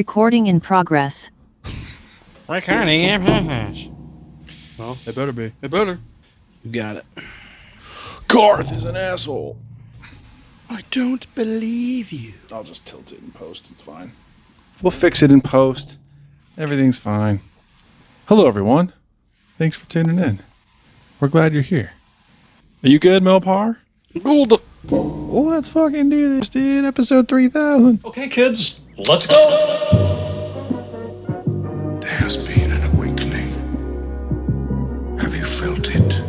Recording in progress. Recording in progress. Well, it better be. It better. You got it. Garth is an asshole. I don't believe you. I'll just tilt it in post. It's fine. We'll fix it in post. Everything's fine. Hello, everyone. Thanks for tuning in. We're glad you're here. Are you good, Melpar? Gold. Well, let's fucking do this, dude. Episode 3000. Okay, kids, let's go. There has been an awakening. Have you felt it?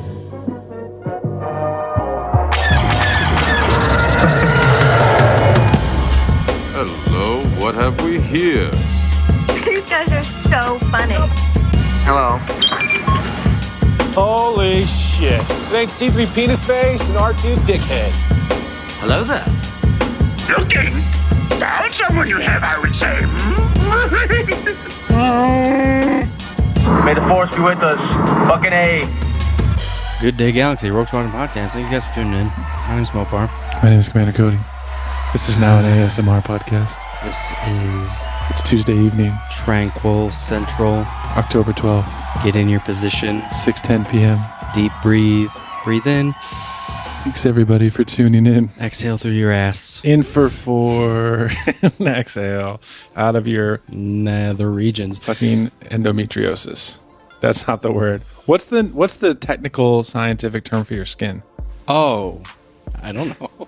Hello, what have we here? You guys are so funny. Hello. Holy shit. It ain't C3 penis face and R2 dickhead. Hello there. Looking? Found someone you have, I would say. Hmm. May the force be with us. Fucking A. Good day, Galaxy. Rogue Squadron Podcast. Thank you guys for tuning in. My name's Mopar. My name is Commander Cody. This is now an ASMR podcast. This is It's Tuesday evening, Tranquil Central. October 12th, Get in your position. 6:10 p.m. Deep breathe. Breathe in. Thanks everybody for tuning in. Exhale through your ass. In for four. Exhale out of your Nether regions. fucking endometriosis. That's not the word. What's the what's the technical scientific term for your skin? Oh, I don't know.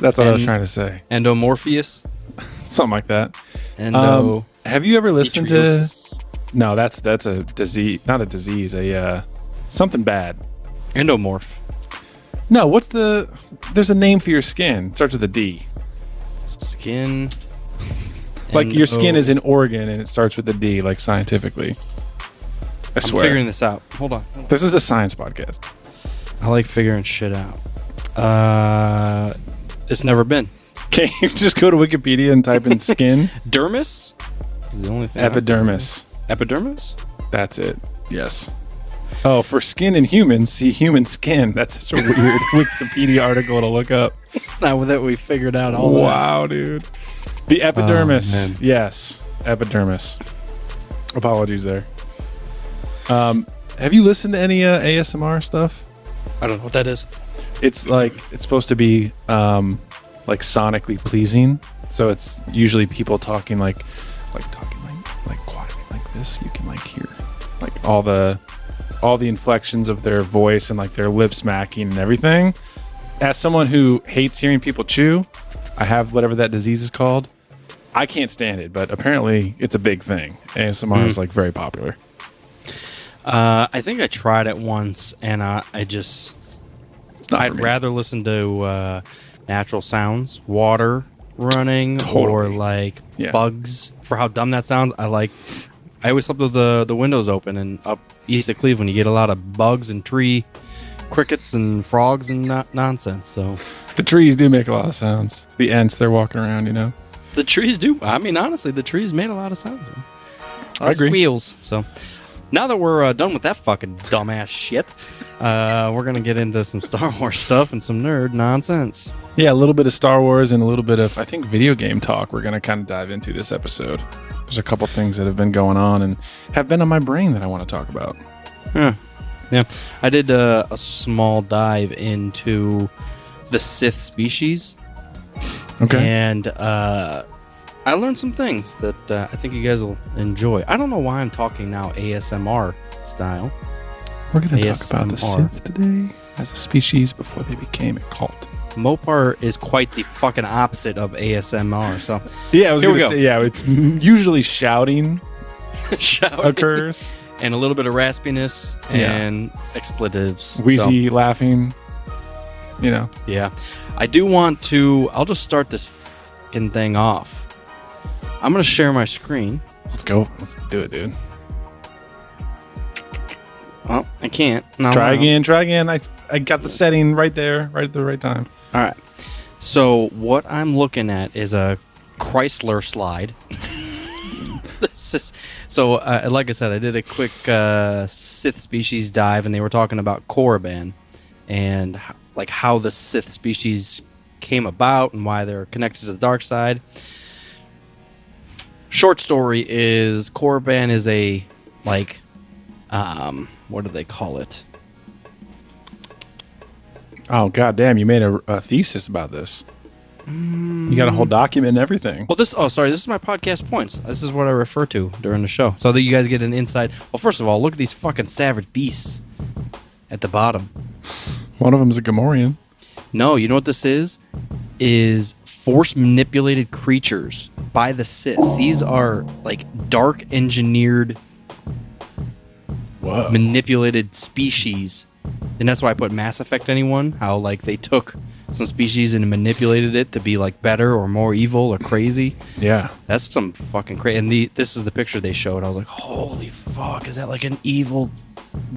That's what I was trying to say. Endomorpheus. Something like that. Endo. Um, have you ever listened to? No, that's that's a disease, not a disease, a uh, something bad. Endomorph. No, what's the? There's a name for your skin. It starts with a D. Skin. Like your skin is an organ and it starts with a D, like scientifically. I swear. I'm swear. figuring this out. Hold on. this is a science podcast. I like figuring shit out. Uh, it's never been. Can you just go to Wikipedia and type in skin? Dermis. Is the only thing. Epidermis. Epidermis. That's it. Yes. Oh, for skin in humans, see human skin. That's such a weird Wikipedia article to look up. Now that we figured out all that. Wow, dude. The epidermis. Oh, yes, epidermis. Apologies there. Um, have you listened to any uh, ASMR stuff? I don't know what that is. It's like it's supposed to be um, like sonically pleasing. So it's usually people talking like like talking like like quietly like this. You can like hear like all the all the inflections of their voice and like their lip smacking and everything. As someone who hates hearing people chew, I have whatever that disease is called. I can't stand it, but apparently it's a big thing. ASMR is like very popular. Uh, I think I tried it once, and uh, I just I'd rather listen to uh, natural sounds, water running, or like Yeah. bugs. For how dumb that sounds, I like. I always slept with the the windows open, and up east of Cleveland, you get a lot of bugs and tree crickets and frogs and no- nonsense. So the trees do make a lot of sounds. The ants they're walking around, you know. the trees do. I mean, honestly, the trees made a lot of sounds. lot I agree. Squeals. So now that we're uh, done with that fucking dumbass shit, uh, we're gonna get into some Star Wars stuff and some nerd nonsense. Yeah, a little bit of Star Wars and a little bit of I think video game talk. We're gonna kind of dive into this episode. There's a couple things that have been going on and have been on my brain that I want to talk about. Yeah, yeah. I did uh, a small dive into the Sith species, Okay. and uh, I learned some things that uh, I think you guys will enjoy. I don't know why I'm talking now ASMR style. We're gonna talk about the ASMR. Sith today as a species before they became a cult. Mopar is quite the fucking opposite of ASMR. So Yeah, I was Here we gonna go. say yeah. It's usually shouting shouting occurs, and a little bit of raspiness Yeah. and expletives. So, wheezy laughing. You know, yeah, I do want to. I'll just start this fucking thing off. I'm gonna share my screen. let's go. Let's do it, dude. Well, I can't. No, Try no. again. Try again. I I got the setting right there, right at the right time. All right. So what I'm looking at is a Chrysler slide. this is so. Uh, like I said, I did a quick uh, Sith species dive, and they were talking about Korriban and like how the Sith species came about and why they're connected to the dark side. Short story is Korriban is a like um what do they call it? Oh god damn! You made a, a thesis about this. You got a whole document and everything. Well, this oh sorry, this is my podcast points. This is what I refer to during the show, so that you guys get an insight. Well, first of all, look at these fucking savage beasts at the bottom. One of them is a Gamorrean. No, you know what this is? Is force manipulated creatures by the Sith. These are like dark engineered Whoa. manipulated species. And that's why I put Mass Effect anyone, how like they took some species and manipulated it to be like better or more evil or crazy. Yeah. That's some fucking crazy. And the this is the picture they showed. I was like, holy fuck, is that like an evil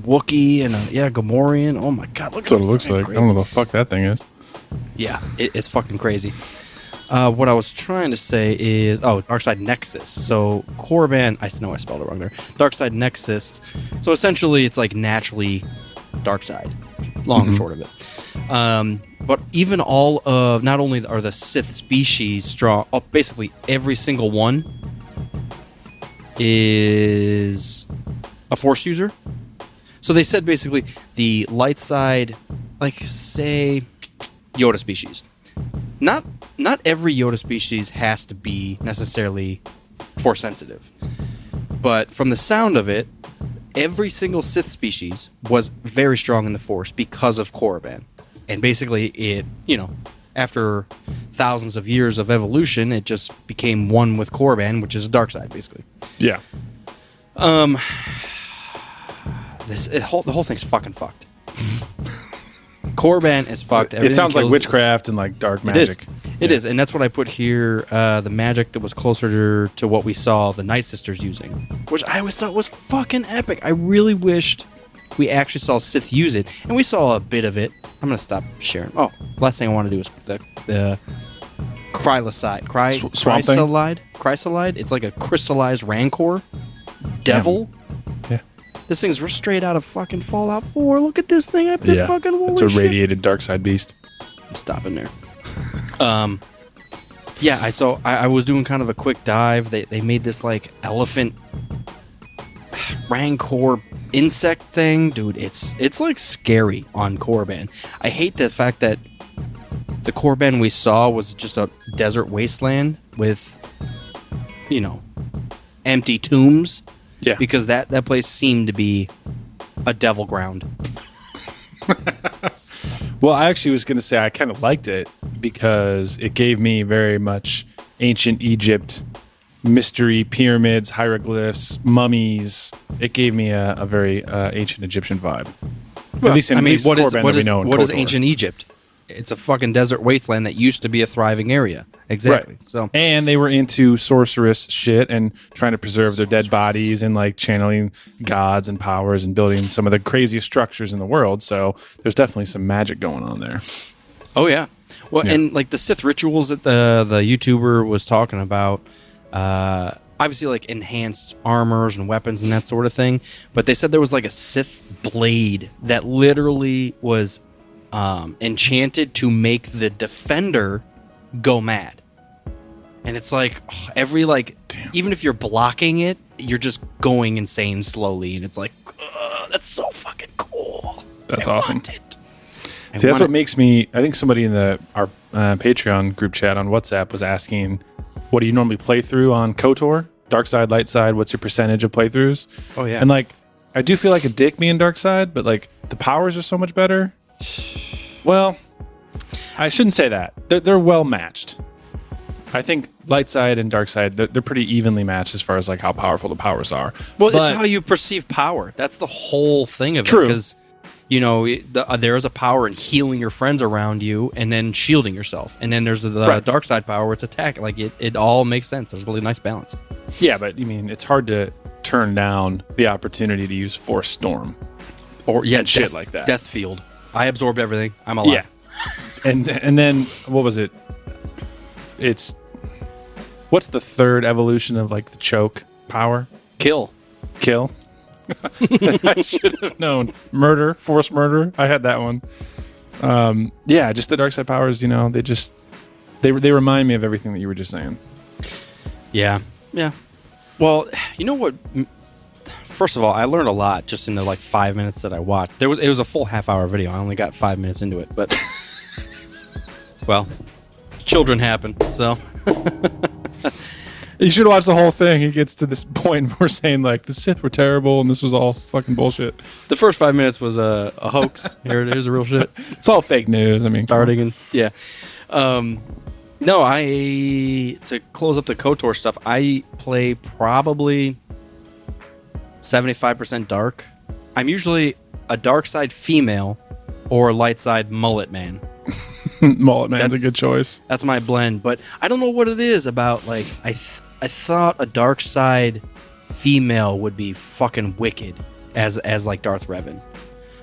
Wookiee and a yeah Gamorrean? Oh my god, look That's what it looks like. I don't know what the fuck that thing is. Yeah, it, it's fucking crazy. Uh, what I was trying to say is, oh, Darkside Nexus. So Korriban, I know I spelled it wrong there. Darkside Nexus. So essentially, it's like naturally Darkside. Long and short of it. Um, but even all of, not only are the Sith species strong, oh, basically every single one is a Force user. So they said basically the light side, like say Yoda species. Not not every Yoda species has to be necessarily force sensitive. But from the sound of it, every single Sith species was very strong in the Force because of Korriban. And basically it, you know, after thousands of years of evolution, it just became one with Korriban, which is a dark side, basically. Yeah. Um, this it, whole, the whole thing's fucking fucked. Korriban is fucked. It sounds like kills- witchcraft and like dark It is. magic. It Yeah. is, and that's what I put here. Uh, the magic that was closer to, to what we saw the Night Sisters using, which I always thought was fucking epic. I really wished we actually saw Sith use it, and we saw a bit of it. I'm gonna stop sharing. Oh, last thing I want to do is the the Chrysalide. Cry, Sw- swamp thing? chrysalide. Chrysalide. It's like a crystallized rancor devil. Yeah. This thing's straight out of fucking Fallout 4. Look at this thing. I did Yeah. fucking holy It's a shit. radiated dark side beast. I'm stopping there. um, yeah, I saw. I, I was doing kind of a quick dive. They they made this like elephant rancor insect thing, dude. It's it's like scary on Korriban. I hate the fact that the Korriban we saw was just a desert wasteland with, you know, empty tombs. Yeah. because that that place seemed to be a devil ground. Well, I actually was going to say I kind of liked it because it gave me very much ancient Egypt mystery, pyramids, hieroglyphs, mummies. It gave me a, a very uh, ancient Egyptian vibe. at least in I mean, what is what is what is ancient Egypt? It's a fucking desert wasteland that used to be a thriving area. Exactly. Right. So and they were into sorceress shit and trying to preserve their dead bodies and like channeling gods and powers and building some of the craziest structures in the world. So there's definitely some magic going on there. Oh yeah. Well, Yeah. and like the Sith rituals that the the YouTuber was talking about, uh, obviously like enhanced armors and weapons and that sort of thing. But they said there was like a Sith blade that literally was um, enchanted to make the defender go mad. And it's like ugh, every like, even if you're blocking it, you're just going insane slowly, and it's like, that's so fucking cool. That's I awesome. want it. See, that's what it. makes me. I think somebody in the our uh, Patreon group chat on WhatsApp was asking, "What do you normally play through on Kotor? Dark side, light side? What's your percentage of playthroughs?" Oh, yeah. And like, I do feel like a dick being dark side, but like the powers are so much better. Well, I shouldn't say that. They're, they're well matched. I think light side and dark side they're, they're pretty evenly matched as far as like how powerful the powers are. Well, But- it's how you perceive power. That's the whole thing of True. it. Because you know it- the, uh, there is a power in healing your friends around you and then shielding yourself, and then there's the Right. dark side power where it's attack. Like it, it all makes sense. There's a really nice balance. Yeah, but I mean, it's hard to turn down the opportunity to use Force Storm. Or yeah, shit death- like that. Death field. I absorbed everything. I'm alive. Yeah. and and then what was it? It's what's the third evolution of like the choke power? Kill. Kill. I should have known. Murder, force murder. I had that one. Um, yeah, just the dark side powers. You know, they just they they remind me of everything that you were just saying. Yeah. Yeah. Well, you know what? M- First of all, I learned a lot just in the like five minutes that I watched. There was it was a full half hour video. I only got five minutes into it, but well, children happen. So You should watch the whole thing. He gets to this point where we're saying like the Sith were terrible and this was all fucking bullshit. the first five minutes was a, a hoax. Here, here's the real shit. It's all fake news. I mean, starting and yeah. Um, no, I to close up the Kotor stuff. I play probably seventy five percent dark. I'm usually a dark side female or a light side mullet man. mullet man's a good choice. That's my blend. But I don't know what it is about. Like I, th- I thought a dark side female would be fucking wicked as as like Darth Revan.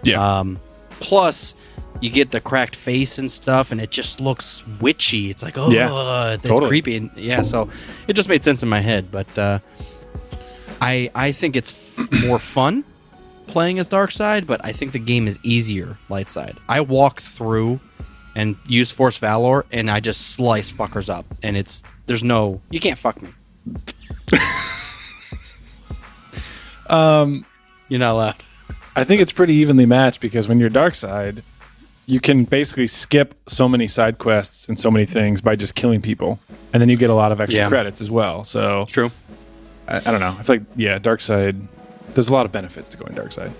Yeah. Um, plus, you get the cracked face and stuff, and it just looks witchy. It's like, oh, Yeah, it's totally. creepy. And yeah, so it just made sense in my head. But uh, I I think it's more fun playing as dark side, but I think the game is easier light side. I walk through and use Force Valor, and I just slice fuckers up, and it's there's no you can't fuck me. Um, You're not allowed. I think it's pretty evenly matched because when you're dark side, you can basically skip so many side quests and so many things by just killing people, and then you get a lot of extra Yeah. credits as well. So True. I, I don't know. I feel like yeah, dark side. There's a lot of benefits to going dark side.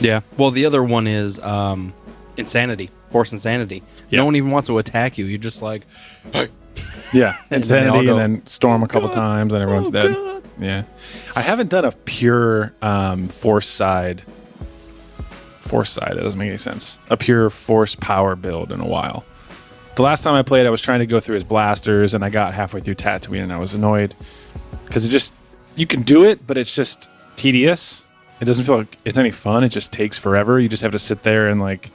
Yeah. Well, the other one is um, insanity, force insanity. Yeah. No one even wants to attack you. You're just like, Yeah, And insanity, and then storm a couple God. times, and everyone's "Oh, dead. God." Yeah, I haven't done a pure um, force side. Force side. That doesn't make any sense. A pure force power build in a while. The last time I played, I was trying to go through his blasters, and I got halfway through Tatooine, and I was annoyed because it just you can do it, but it's just tedious. It doesn't feel like it's any fun. It just takes forever. You just have to sit there and like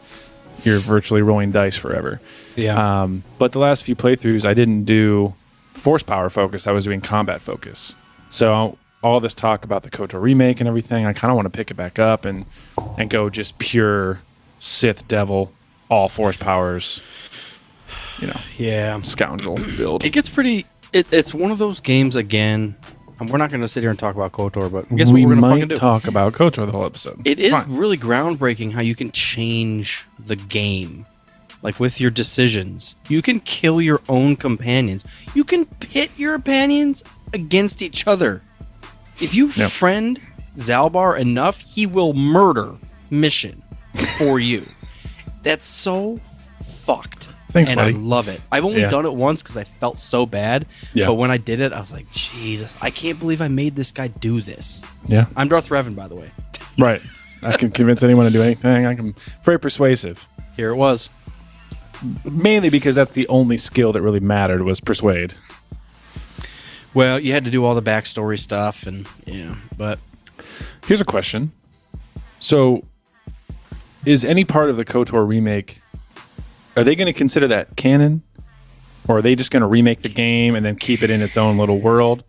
you're virtually rolling dice forever. yeah. Um, but the last few playthroughs, I didn't do force power focus. I was doing combat focus. So all this talk about the Kotor remake and everything, I kind of want to pick it back up and and go just pure Sith Devil, all force powers. You know, yeah. scoundrel build. It gets pretty. It, it's one of those games again. And we're not going to sit here and talk about KOTOR, but guess we what we're going to fucking do? talk about Kotor the whole episode. It is Fine. really groundbreaking how you can change the game. Like with your decisions. You can kill your own companions. You can pit your companions against each other. If you Yep. friend Zaalbar enough, he will murder mission for you. That's so fucked. Thanks, and buddy. I love it. I've only Yeah. done it once because I felt so bad. Yeah. But when I did it, I was like, Jesus, I can't believe I made this guy do this. Yeah, I'm Darth Revan, by the way. right. I can convince anyone to do anything. I can very persuasive. Here it was. Mainly because that's the only skill that really mattered was persuade. Well, you had to do all the backstory stuff, and yeah, but Here's a question. So, is any part of the KOTOR remake, are they going to consider that canon? Or are they just going to remake the game and then keep it in its own little world?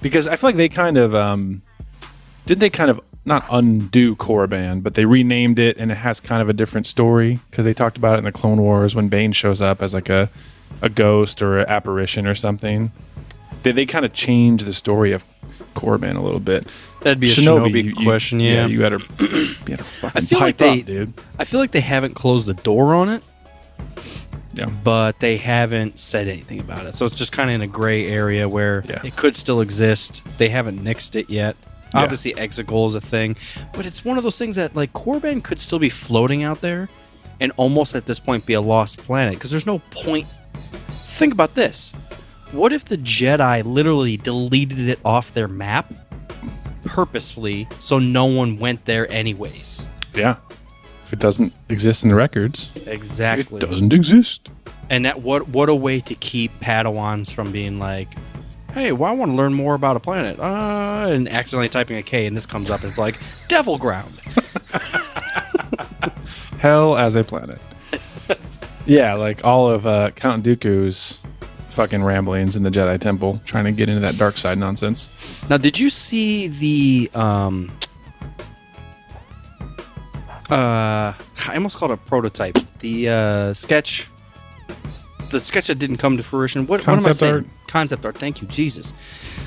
Because I feel like they kind of, um, did they kind of not undo Korriban, but they renamed it and it has kind of a different story because they talked about it in the Clone Wars when Bane shows up as like a, a ghost or an apparition or something. They, they kind of change the story of Korriban a little bit. that'd be a Shinobi, you- you- question. Yeah, you gotta, you fucking I feel like they, up, dude. I feel like they haven't closed the door on it, Yeah, but they haven't said anything about it. So it's just kind of in a gray area where Yeah. it could still exist. They haven't nixed it yet. Yeah. Obviously, Exegol is a thing, but it's one of those things that like Korriban could still be floating out there, and almost at this point be a lost planet because there's no point. Think about this. What if the Jedi literally deleted it off their map purposefully so no one went there anyways? yeah. If it doesn't exist in the records, Exactly. it doesn't exist. And that what what a way to keep Padawans from being like, hey, well, I want to learn more about a planet, uh, and accidentally typing a K, and this comes up. And it's like Devil Ground. Hell as a planet. yeah, like all of uh, Count Dooku's fucking ramblings in the Jedi Temple, trying to get into that dark side nonsense. Now, did you see the um? Uh, I almost called it a prototype. The uh, sketch, the sketch that didn't come to fruition. What, what am I Concept saying? art? Concept art. Thank you, Jesus.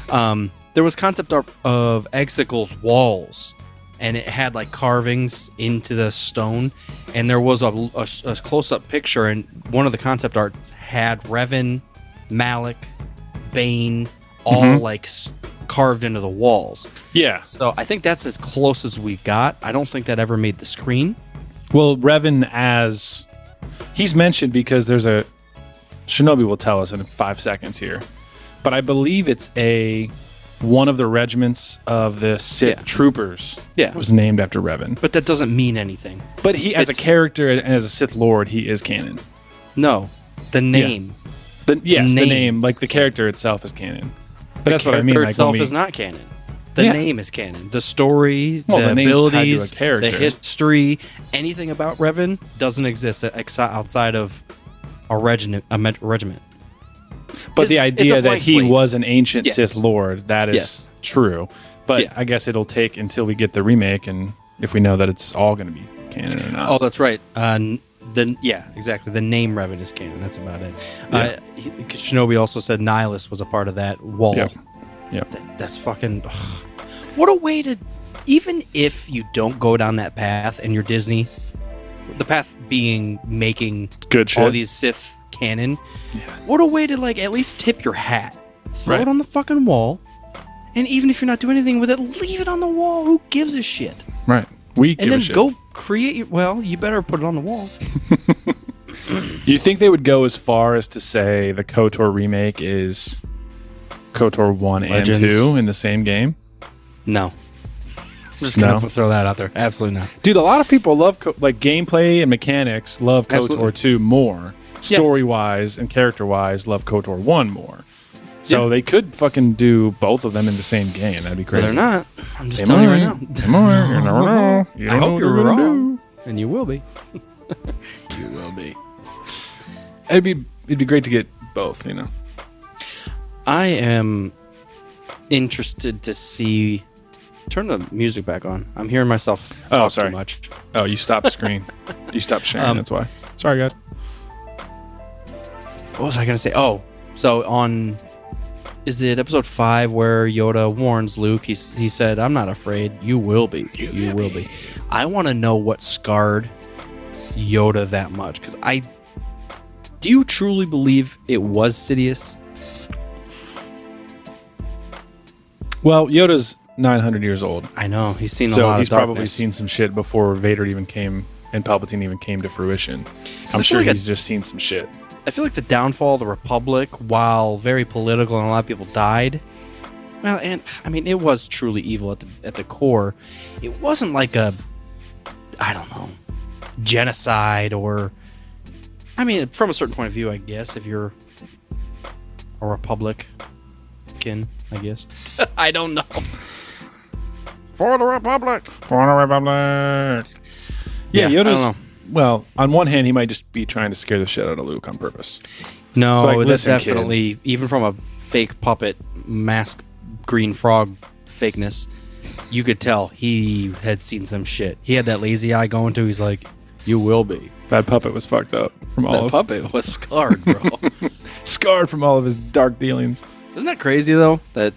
Um, there was concept art of Exegol's walls, and it had like carvings into the stone, and there was a, a, a close up picture, and one of the concept arts had Revan, Malak, Bane, all Mhm. like carved into the walls. Yeah. So I think that's as close as we got. I don't think that ever made the screen. Well, Revan as he's mentioned because there's a Shinobi will tell us in five seconds here, but I believe it's a one of the regiments of the Sith Yeah. troopers. Yeah. was named after Revan. But that doesn't mean anything. But he, as a character and as a Sith Lord, he is canon. No, the name. The, yes, the name name, like the character itself is canon. But that's what I mean. Like itself we, is not canon. The Yeah. name is canon. The story, Well, the, the name's tied to a abilities, the history, anything about Revan doesn't exist outside of a regiment. A regiment. But It's- the idea that he slate. was an ancient Yes. Sith Lord, that is Yes. true. But Yeah. I guess it'll take until we get the remake and if we know that it's all going to be canon or not. Oh, that's right. Uh, the yeah, exactly. The name Revan is canon. That's about it. Uh, he, Shinobi also said Nihilus was a part of that wall. Yeah, Yep. That- that's fucking. ugh. What a way to. Even if you don't go down that path and you're Disney, the path being making Good shit. all these Sith canon. What a way to like at least tip your hat. Throw Right. it on the fucking wall. And even if you're not doing anything with it, leave it on the wall. Who gives a shit? Right. We And give then a shit. go create your. Well, you better put it on the wall. You think they would go as far as to say the KOTOR remake is KOTOR 1 Legends. and 2 in the same game? No. I'm just gonna No? throw that out there. Absolutely not. Dude, a lot of people love Ko- like gameplay and mechanics love KOTOR Absolutely. 2 more. Story wise and character wise, love KOTOR 1 more. So Yeah. they could fucking do both of them in the same game. That'd be crazy. they're not. I'm just They telling you right might. now. They might. You never know. You I don't know hope what you're they're gonna wrong. do. And you will be. You will be. It'd be it'd be great to get both, you know. I am interested to see. Turn the music back on. I'm hearing myself Oh, talk sorry. too much. Oh, you stopped the screen. you stopped sharing. Um, that's why. Sorry, guys. What was I going to say? Oh, so on. Is it episode five where Yoda warns Luke? He, he said, I'm not afraid. You will be. You, will be. I want to know what scarred Yoda that much. Because I. Do you truly believe it was Sidious? Well, Yoda's 900 years old, I know. He's seen a so lot he's probably seen some shit before Vader even came and Palpatine even came to fruition. I'm sure like a- he's just seen some shit. I feel like the downfall of the Republic, while very political and a lot of people died, well, and I mean, it was truly evil at the at the core. It wasn't like a, I don't know, genocide or, I mean, from a certain point of view, I guess if you're a Republican, I guess. I don't know. For the Republic. For the Republic. Yeah, Yeah, I Yoda's. Well, on one hand, he might just be trying to scare the shit out of Luke on purpose. No, Like, that's listen, kid. definitely even from a fake puppet mask green frog fakeness. You could tell he had seen some shit. He had that lazy eye going to. He's like, "You will be." That puppet was fucked up from all That of puppet was scarred, bro. scarred from all of his dark dealings. Isn't that crazy though? That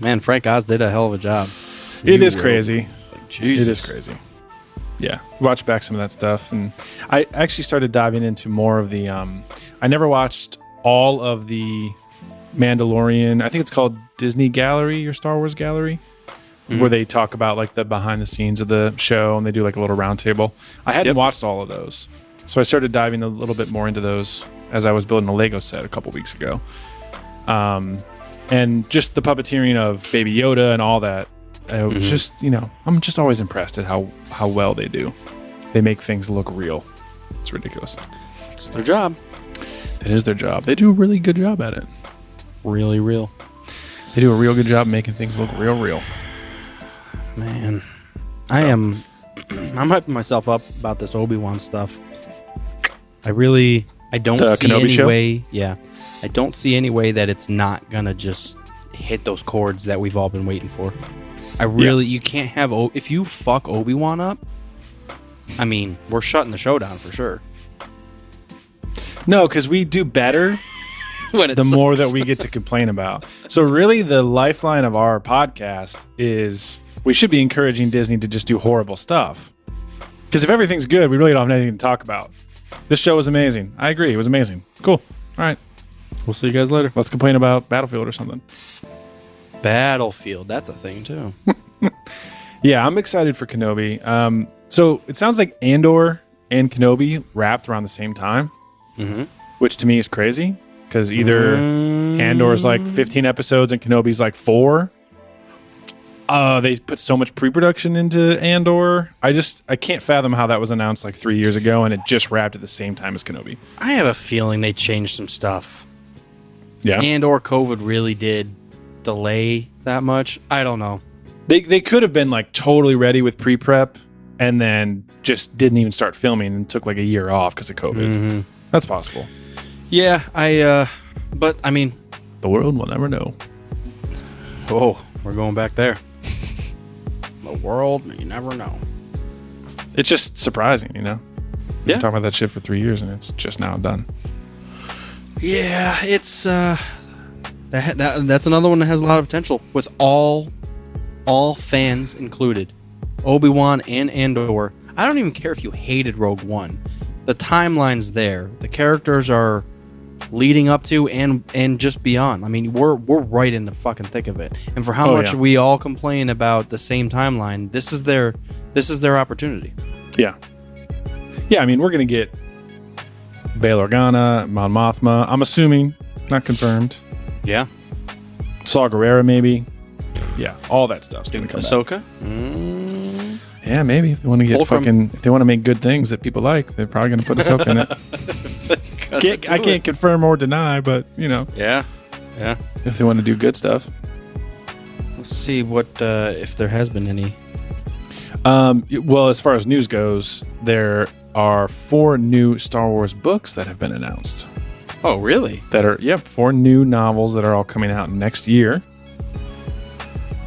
man, Frank Oz did a hell of a job. It You is will crazy. Like, Jesus. It is crazy. Yeah, watch back some of that stuff, and I actually started diving into more of the. Um, I never watched all of the Mandalorian. I think it's called Disney Gallery or Star Wars Gallery, where they talk about like the behind the scenes of the show, and they do like a little roundtable. I hadn't Yep. watched all of those, so I started diving a little bit more into those as I was building a Lego set a couple weeks ago. Um, and just the puppeteering of Baby Yoda and all that. Uh, it was mm-hmm. just, you know, I'm just always impressed at how how well they do. They make things look real. It's ridiculous. It's their job. That is their job. They do a really good job at it. Really real, They do a real good job making things look real, real. man. I am. I'm hyping myself up about this Obi Wan stuff. I really. I don't The see Kenobi any show? way. Yeah, I don't see any way that it's not gonna just hit those chords that we've all been waiting for. I really. You can't have. O- if you fuck Obi Wan up. I mean, we're shutting the show down for sure. No, because we do better when it's the more that we get to complain about. So really the lifeline of our podcast is we should be encouraging Disney to just do horrible stuff. Because if everything's good, we really don't have anything to talk about. This show was amazing. I agree. It was amazing. Cool. All right. We'll see you guys later. Let's complain about Battlefield or something. Battlefield. That's a thing too. Yeah, I'm excited for Kenobi. Um, so it sounds like Andor and Kenobi wrapped around the same time, mm-hmm. which to me is crazy because either Andor's like 15 episodes and Kenobi's like four. Uh, they put so much pre-production into Andor. I just I can't fathom how that was announced like three years ago and it just wrapped at the same time as Kenobi. I have a feeling they changed some stuff. Yeah, And or COVID really did delay that much. I don't know. they they could have been like totally ready with pre-prep and then just didn't even start filming and took like a year off because of COVID. Mm-hmm. That's possible. Yeah, I uh but I mean, The world will never know. oh, we're going back there. the world, you never know. It's just surprising, you know. We've Yeah. been talking about that shit for three years, and it's just now done. Yeah, it's uh that, that that's another one that has a lot of potential with all all fans included. Obi-Wan and Andor. I don't even care if you hated Rogue One. The timeline's there. The characters are leading up to and and just beyond. I mean, we're we're right in the fucking thick of it. And for how Oh, much yeah. we all complain about the same timeline, this is their this is their opportunity. Yeah, yeah. I mean, we're gonna get Bail Organa, Mon Mothma. I'm assuming, not confirmed. Yeah. Saw Gerrera, maybe. Yeah, all that stuff's gonna come. Back. Ahsoka? Mm. Yeah, maybe if they want to get Fulcrum. fucking, if they want to make good things that people like, they're probably gonna put Ahsoka in it. Can't, I can't confirm or deny, but you know, Yeah. Yeah. if they want to do good stuff. Let's see what uh, if there has been any. Um, well, as far as news goes, there are four new Star Wars books that have been announced. Oh, really? That are yep, four new novels that are all coming out next year.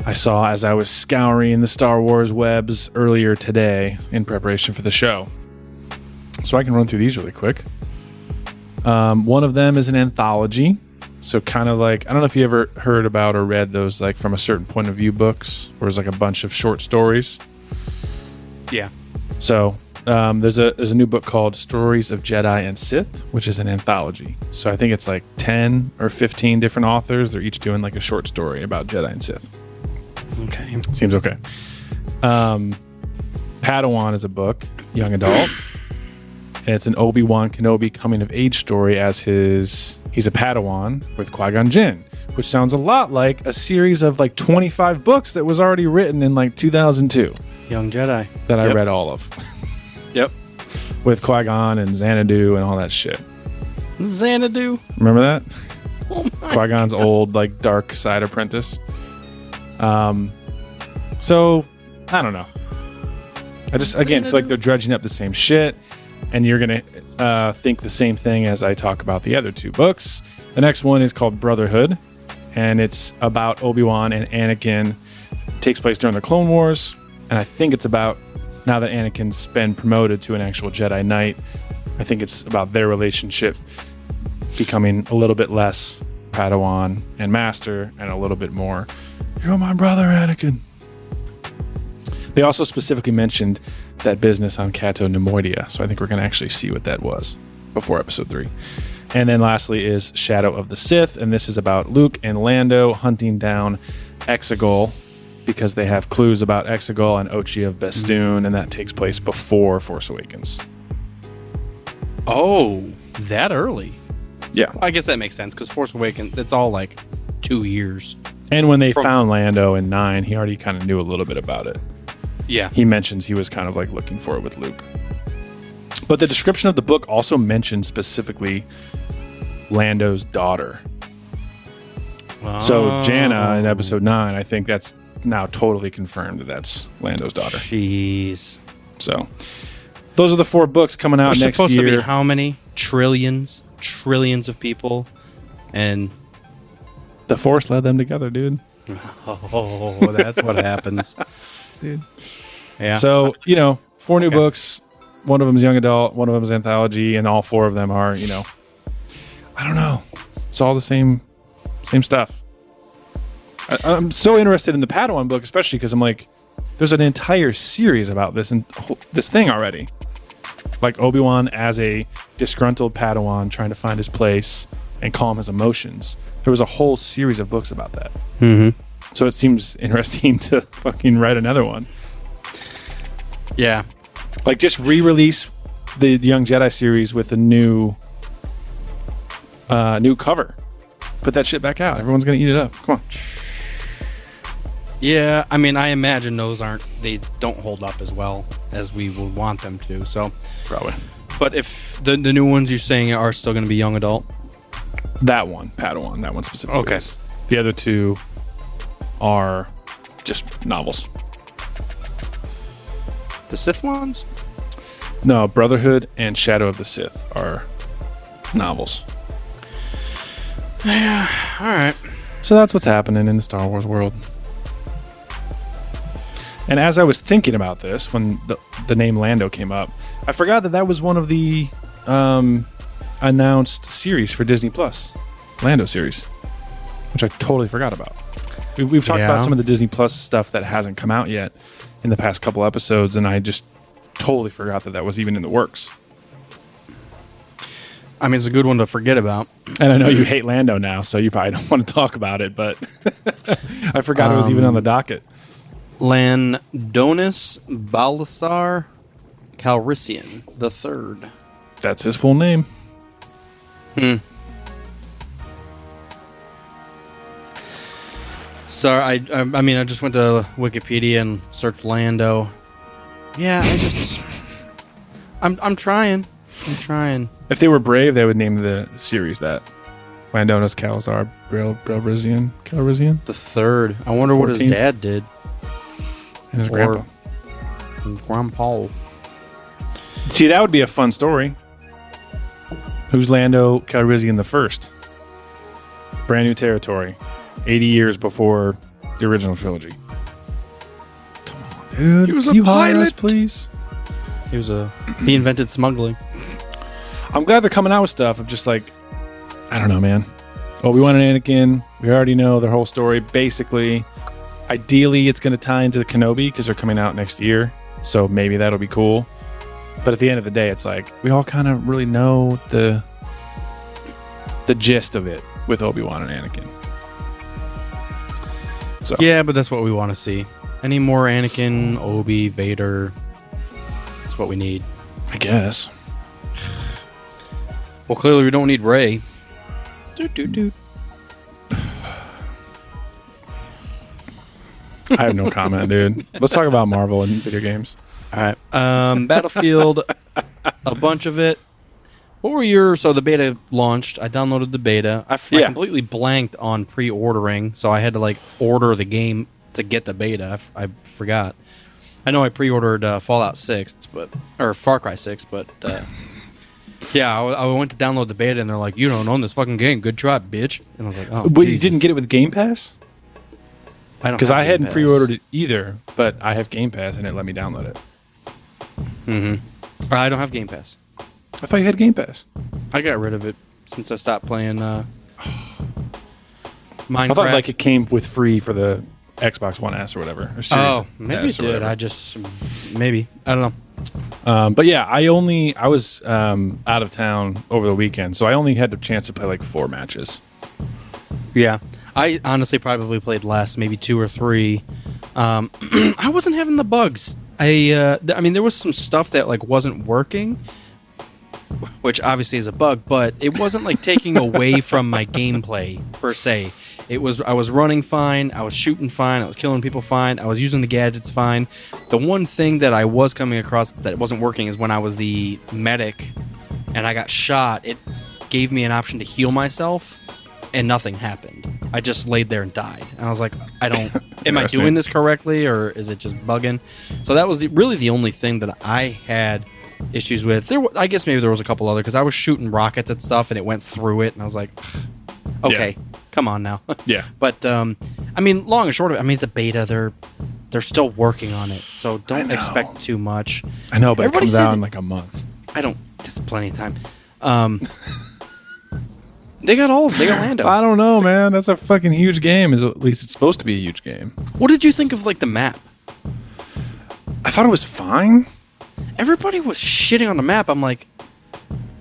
I saw as I was scouring the Star Wars webs earlier today in preparation for the show. So I can run through these really quick. Um, one of them is an anthology. So kind of like I don't know if you ever heard about or read those like from a certain point of view books, where it's like a bunch of short stories. Yeah. So um, there's a there's a new book called Stories of Jedi and Sith, which is an anthology. So I think it's like ten or fifteen different authors. They're each doing like a short story about Jedi and Sith. Okay. Seems okay. Um, Padawan is a book, young adult. And it's an Obi Wan Kenobi coming of age story as his he's a Padawan with Qui Gon Jinn, which sounds a lot like a series of like 25 books that was already written in like 2002 Young Jedi. that I Yep. read all of. With Qui Gon and Xanadu and all that shit. Xanadu. Remember that? Oh. Qui Gon's old, like, dark side apprentice. Um, so I don't know. I just again feel like they're dredging up the same shit, and you're gonna uh, think the same thing as I talk about the other two books. The next one is called Brotherhood, and it's about Obi Wan and Anakin. takes place during the Clone Wars, and I think it's about now that Anakin's been promoted to an actual Jedi Knight. I think it's about their relationship becoming a little bit less Padawan and Master and a little bit more, You're my brother, Anakin. They also specifically mentioned that business on Cato Neimoidia, so I think we're going to actually see what that was before episode three. And then lastly is Shadow of the Sith, and this is about Luke and Lando hunting down Exegol because they have clues about Exegol and Ochi of Bestoon, and that takes place before Force Awakens. Oh, that early. Yeah. I guess that makes sense because Force Awakens. It's all like two years. And when they From- found Lando in nine, he already kind of knew a little bit about it. Yeah. he mentions he was kind of like looking for it with Luke. But the description of the book also mentions specifically Lando's daughter. So Jannah in episode nine, I think that's now totally confirmed that that's Lando's daughter. Jeez. So those are the four books coming out We're next supposed to be year. how many trillions, trillions of people, and the Force led them together, dude. oh, that's what happens, Dude. Yeah. So you know, four new Okay. books. One of them is young adult. One of them is anthology, and all four of them are you know, I don't know. It's all the same, same stuff. I, I'm so interested in the Padawan book, especially because I'm like, there's an entire series about this and this thing already. Like Obi Wan as a disgruntled Padawan trying to find his place and calm his emotions. There was a whole series of books about that. Mm-hmm. So it seems interesting to fucking write another one. Yeah. Like just re-release the Young Jedi series with a new, uh, new cover. Put that shit back out. Everyone's gonna eat it up. Come on. Yeah, I mean, I imagine those aren't they don't hold up as well as we would want them to. So, Probably but if the the new ones you're saying are still going to be young adult, that one, Padawan. That one specifically. Okay. is. The other two are just novels. the Sith ones. No, Brotherhood and Shadow of the Sith are novels. All right. So that's what's happening in the Star Wars world. And as I was thinking about this, when the, the name Lando came up, I forgot that that was one of the um, announced series for Disney Plus, Lando series, which I totally forgot about. We, we've talked about some of the Disney Plus stuff that hasn't come out yet in the past couple episodes, and I just totally forgot that that was even in the works. I mean, it's a good one to forget about. And I know you hate Lando now, so you probably don't want to talk about it, but I forgot it was even on the docket. Landonis Balthazar Calrissian the third. That's his full name. Hmm. Sorry, I, I I mean I just went to Wikipedia and searched Lando. Yeah, I just I'm I'm trying. I'm trying. If they were brave, they would name the series that. Landonis Calzar Brilbrizian Calrissian The third. I wonder what his dad did. And his Or- grandpa. Grandpa. See, that would be a fun story. Who's Lando Calrissian the first? Brand new territory, eighty years before the original trilogy. Come on, dude. He was a you hire us, pilot. please. He was a he invented smuggling. I'm glad they're coming out with stuff. I'm just like, I don't know, man. Obi Wan and Anakin. We already know their whole story. Basically, ideally, it's going to tie into the Kenobi because they're coming out next year. So maybe that'll be cool. But at the end of the day, it's like we all kind of really know the the gist of it with Obi Wan and Anakin. So Yeah, but that's what we want to see. Any more Anakin, Obi, Vader? That's what we need. I guess. Well, clearly we don't need Rey. Doot, doot, doot. I have no comment, dude. Let's talk about Marvel and video games. All right. Um, Battlefield, a bunch of it. What were your so the beta launched? I downloaded the beta. I, f- I Yeah. completely blanked on pre-ordering, so I had to like order the game to get the beta. I, f- I forgot. I know I pre-ordered uh, Fallout Six, but or Far Cry Six, but uh, yeah, I, w- I went to download the beta, and they're like, "You don't own this fucking game. Good try, bitch." And I was like, "Oh, But you Jesus. didn't get it with Game Pass? I don't Because I hadn't Pass. pre-ordered it either, but I have Game Pass and it let me download it. Or I don't have Game Pass. I thought you had Game Pass. I got rid of it since I stopped playing uh, Minecraft. I thought like it came with free for the Xbox One S or whatever. Or oh, maybe S it did. I just maybe I don't know. Um, but yeah, I only I was um, out of town over the weekend, so I only had the chance to play like four matches. Yeah, I honestly probably played less, maybe two or three. Um, I wasn't having the bugs. I uh, th- I mean, there was some stuff that like wasn't working, which obviously is a bug, but it wasn't like taking away from my gameplay per se. It was I was running fine, I was shooting fine, I was killing people fine, I was using the gadgets fine. The one thing that I was coming across that wasn't working is when I was the medic and I got shot. It gave me an option to heal myself, and nothing happened. I just laid there and died, and I was like, I don't. am I doing this correctly, or is it just bugging? So that was the, really the only thing that I had issues with. There, I guess maybe there was a couple other because I was shooting rockets at stuff, and it went through it, and I was like, okay, come on now. Yeah. But um, I mean, long and short of it, I mean, it's a beta. They're they're still working on it, so don't expect too much. I know, but Everybody it comes out in like a month. I don't. There's plenty of time. Um, They got all They got Lando. I don't know, man. That's a fucking huge game. Is at least it's supposed to be a huge game. what did you think of like the map? I thought it was fine. Everybody was shitting on the map. I'm like,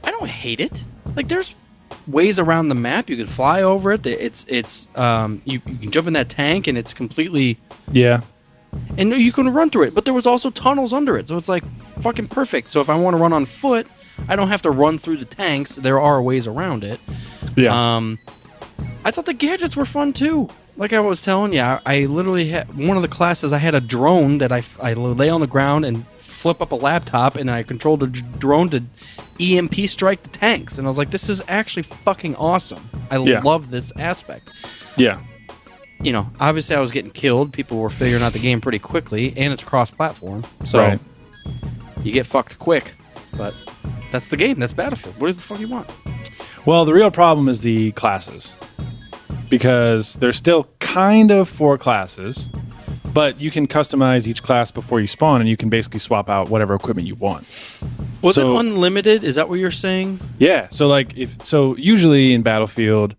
I don't hate it. Like there's ways around the map. You can fly over it. It's it's um you, you can jump in that tank and it's completely Yeah. and you can run through it. But there was also tunnels under it, so it's like fucking perfect. So if I want to run on foot, I don't have to run through the tanks. There are ways around it. Yeah. Um, I thought the gadgets were fun too. Like I was telling you, I, I literally had one of the classes. I had a drone that I, I lay on the ground and flip up a laptop, and I controlled d- drone to EMP strike the tanks. And I was like, this is actually fucking awesome. I Yeah. love this aspect. yeah. You know, obviously I was getting killed. People were figuring out the game pretty quickly, and it's cross-platform, so Right. you get fucked quick. But that's the game. That's Battlefield. What the fuck you want? Well, the real problem is the classes. Because there's still kind of four classes, but you can customize each class before you spawn and you can basically swap out whatever equipment you want. Was So- it unlimited? Is that what you're saying? Yeah. So like if so usually in Battlefield,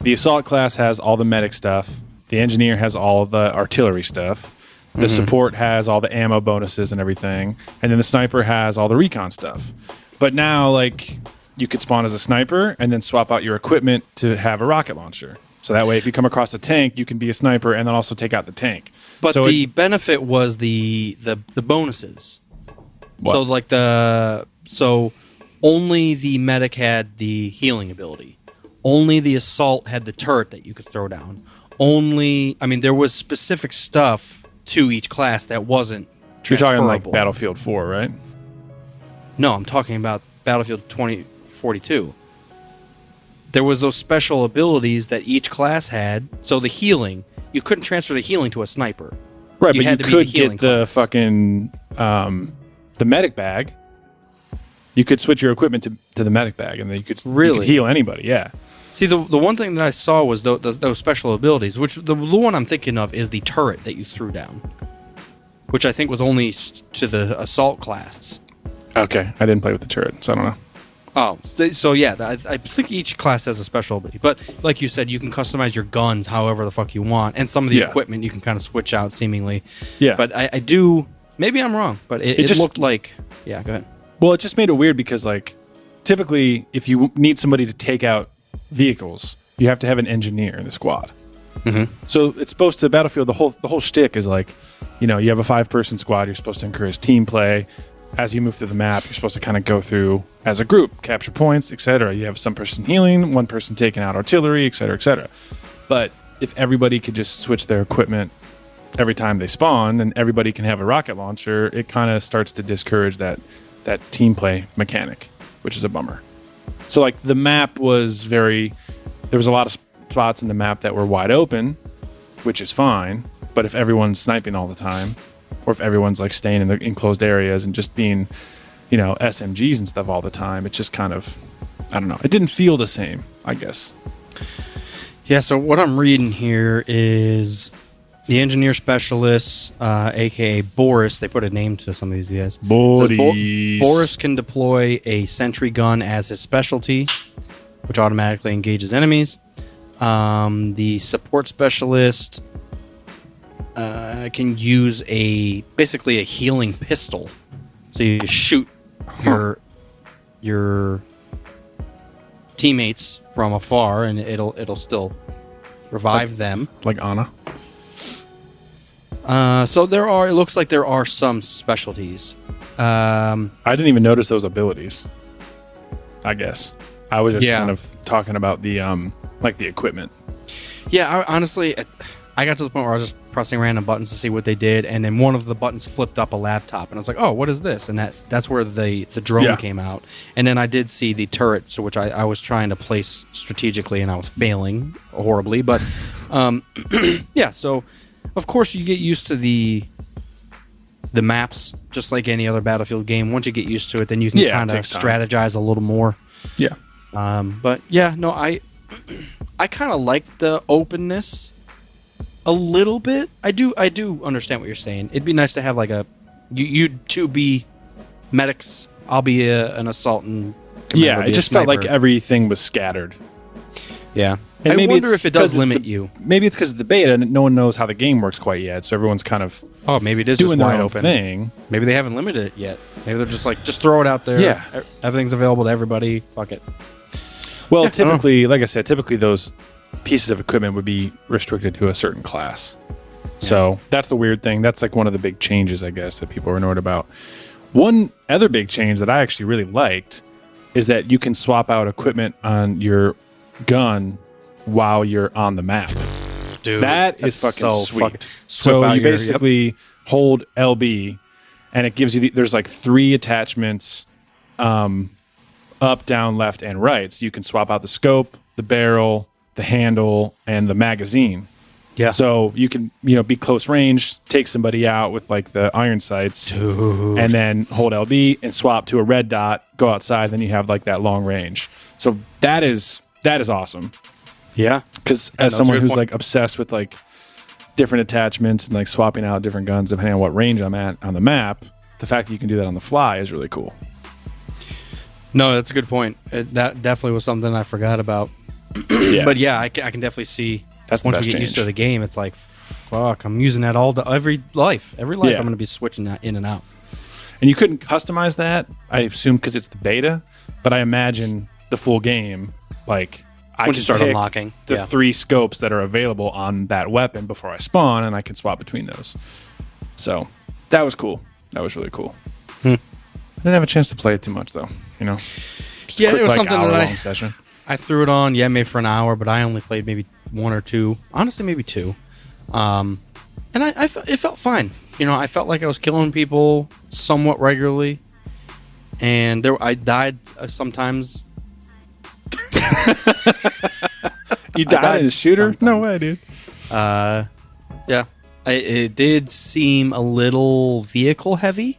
the assault class has all the medic stuff, the engineer has all the artillery stuff, the mm-hmm. support has all the ammo bonuses and everything, and then the sniper has all the recon stuff. But now like you could spawn as a sniper and then swap out your equipment to have a rocket launcher. So that way if you come across a tank, you can be a sniper and then also take out the tank. But So the it- benefit was the the the bonuses. What? So like the so only the medic had the healing ability. Only the assault had the turret that you could throw down. Only I mean there was specific stuff to each class that wasn't you're talking like. Battlefield 4, right? No, I'm talking about Battlefield 2042. There was those special abilities that each class had. So the healing, you couldn't transfer the healing to a sniper. Right, You but you the could get the class. fucking um, the medic bag. You could switch your equipment to, to the medic bag, and then you could you Really? could heal anybody. Yeah, See, the the one thing that I saw was those, those, those special abilities, which the, the one I'm thinking of is the turret that you threw down, which I think was only to the assault class. Okay. I didn't play with the turret, so I don't know. Oh, so yeah, I, I think each class has a special ability. But like you said, you can customize your guns however the fuck you want, and some of the Yeah. equipment you can kind of switch out seemingly. Yeah, But I, I do. Maybe I'm wrong, but it, It it, just- looked like. Yeah, go ahead. well, it just made it weird because like typically, if you need somebody to take out vehicles, you have to have an engineer in the squad. Mm-hmm. So it's supposed to Battlefield. The whole the whole shtick is like, you know, you have a five person squad. You're supposed to encourage team play. As you move through the map, you're supposed to kind of go through as a group, capture points, etc. You have some person healing, one person taking out artillery, etc., etc. But if everybody could just switch their equipment every time they spawn, and everybody can have a rocket launcher, it kind of starts to discourage that that team play mechanic, which is a bummer. So like the map was very there was a lot of spots in the map that were wide open, which is fine. But if everyone's sniping all the time, or if everyone's like staying in the enclosed areas and just being, you know, SMGs and stuff all the time, it just kind of, I don't know. It didn't feel the same, I guess. Yeah, so what I'm reading here is the engineer specialist, uh, aka Boris. They put a name to some of these guys. Says Bo- Boris. Boris can deploy a sentry gun as his specialty, which automatically engages enemies. Um, the support specialist uh, can use a basically a healing pistol. So you shoot your your teammates from afar, and it'll it'll still revive them. Like Ana. Uh, so there are. It looks like there are some specialties. Um, I didn't even notice those abilities. I guess I was just Yeah. kind of talking about the um like the equipment. yeah, I, honestly, I got to the point where I was just pressing random buttons to see what they did, and then one of the buttons flipped up a laptop, and I was like, "Oh, what is this?" And that that's where the the drone Yeah. came out, and then I did see the turret, so which I, I was trying to place strategically, and I was failing horribly, but um, yeah. So of course you get used to the the maps, just like any other Battlefield game. Once you get used to it, then you can Yeah, kind of strategize a little more. Yeah. Um, but yeah, no, I I kind of like the openness a little bit. I do I do understand what you're saying. It'd be nice to have like a you you two be medics. I'll be a, an assault and Yeah, it just felt like everything was scattered. Yeah. And I maybe wonder if it does limit the- you. Maybe it's because of the beta and no one knows how the game works quite yet, so everyone's kind of Oh, maybe it is doing their wide own open. thing. Maybe they haven't limited it yet. Maybe they're just like, just throw it out there. Yeah. Everything's available to everybody. Fuck it. Well, Yeah, I typically, like I said, typically those pieces of equipment would be restricted to a certain class. So that's the weird thing. That's like one of the big changes, I guess, that people are annoyed about. One other big change that I actually really liked is that you can swap out equipment on your gun while you're on the map. Dude. That is fucking so sweet. fucking- so you your- yep. basically hold LB, and it gives you the, there's like three attachments, um, up, down, left, and right. So you can swap out the scope, the barrel, the handle, and the magazine. Yeah. So you can you know be close range, take somebody out with like the iron sights, and then hold LB and swap to a red dot, go outside, then you have like that long range. So that is that is awesome yeah. because as someone it's a good who's point. like obsessed with like different attachments and like swapping out different guns depending on what range I'm at on the map, the fact that you can do that on the fly is really cool. No, that's a good point. It, that definitely was something I forgot about. Yeah. But yeah, I, I can definitely see That's once we best get used to the game, it's like, fuck, I'm using that all the every life. Every life Yeah. I'm going to be switching that in and out. and you couldn't customize that, I assume, because it's the beta. But I imagine the full game, like I Once can start unlocking, the yeah. three scopes that are available on that weapon before I spawn, and I can swap between those. So that was cool. That was really cool. Hmm. I didn't have a chance to play it too much though. You know, Just Yeah, quick, it was like, something that I- hour-long session. I threw it on, yeah, maybe for an hour, but I only played maybe one or two. Honestly, maybe two. Um, and I, I fe- it felt fine. You know, I felt like I was killing people somewhat regularly, and there I died uh, sometimes. You died, died in a shooter? No sometimes. way, dude. Uh, yeah, I, it did seem a little vehicle heavy.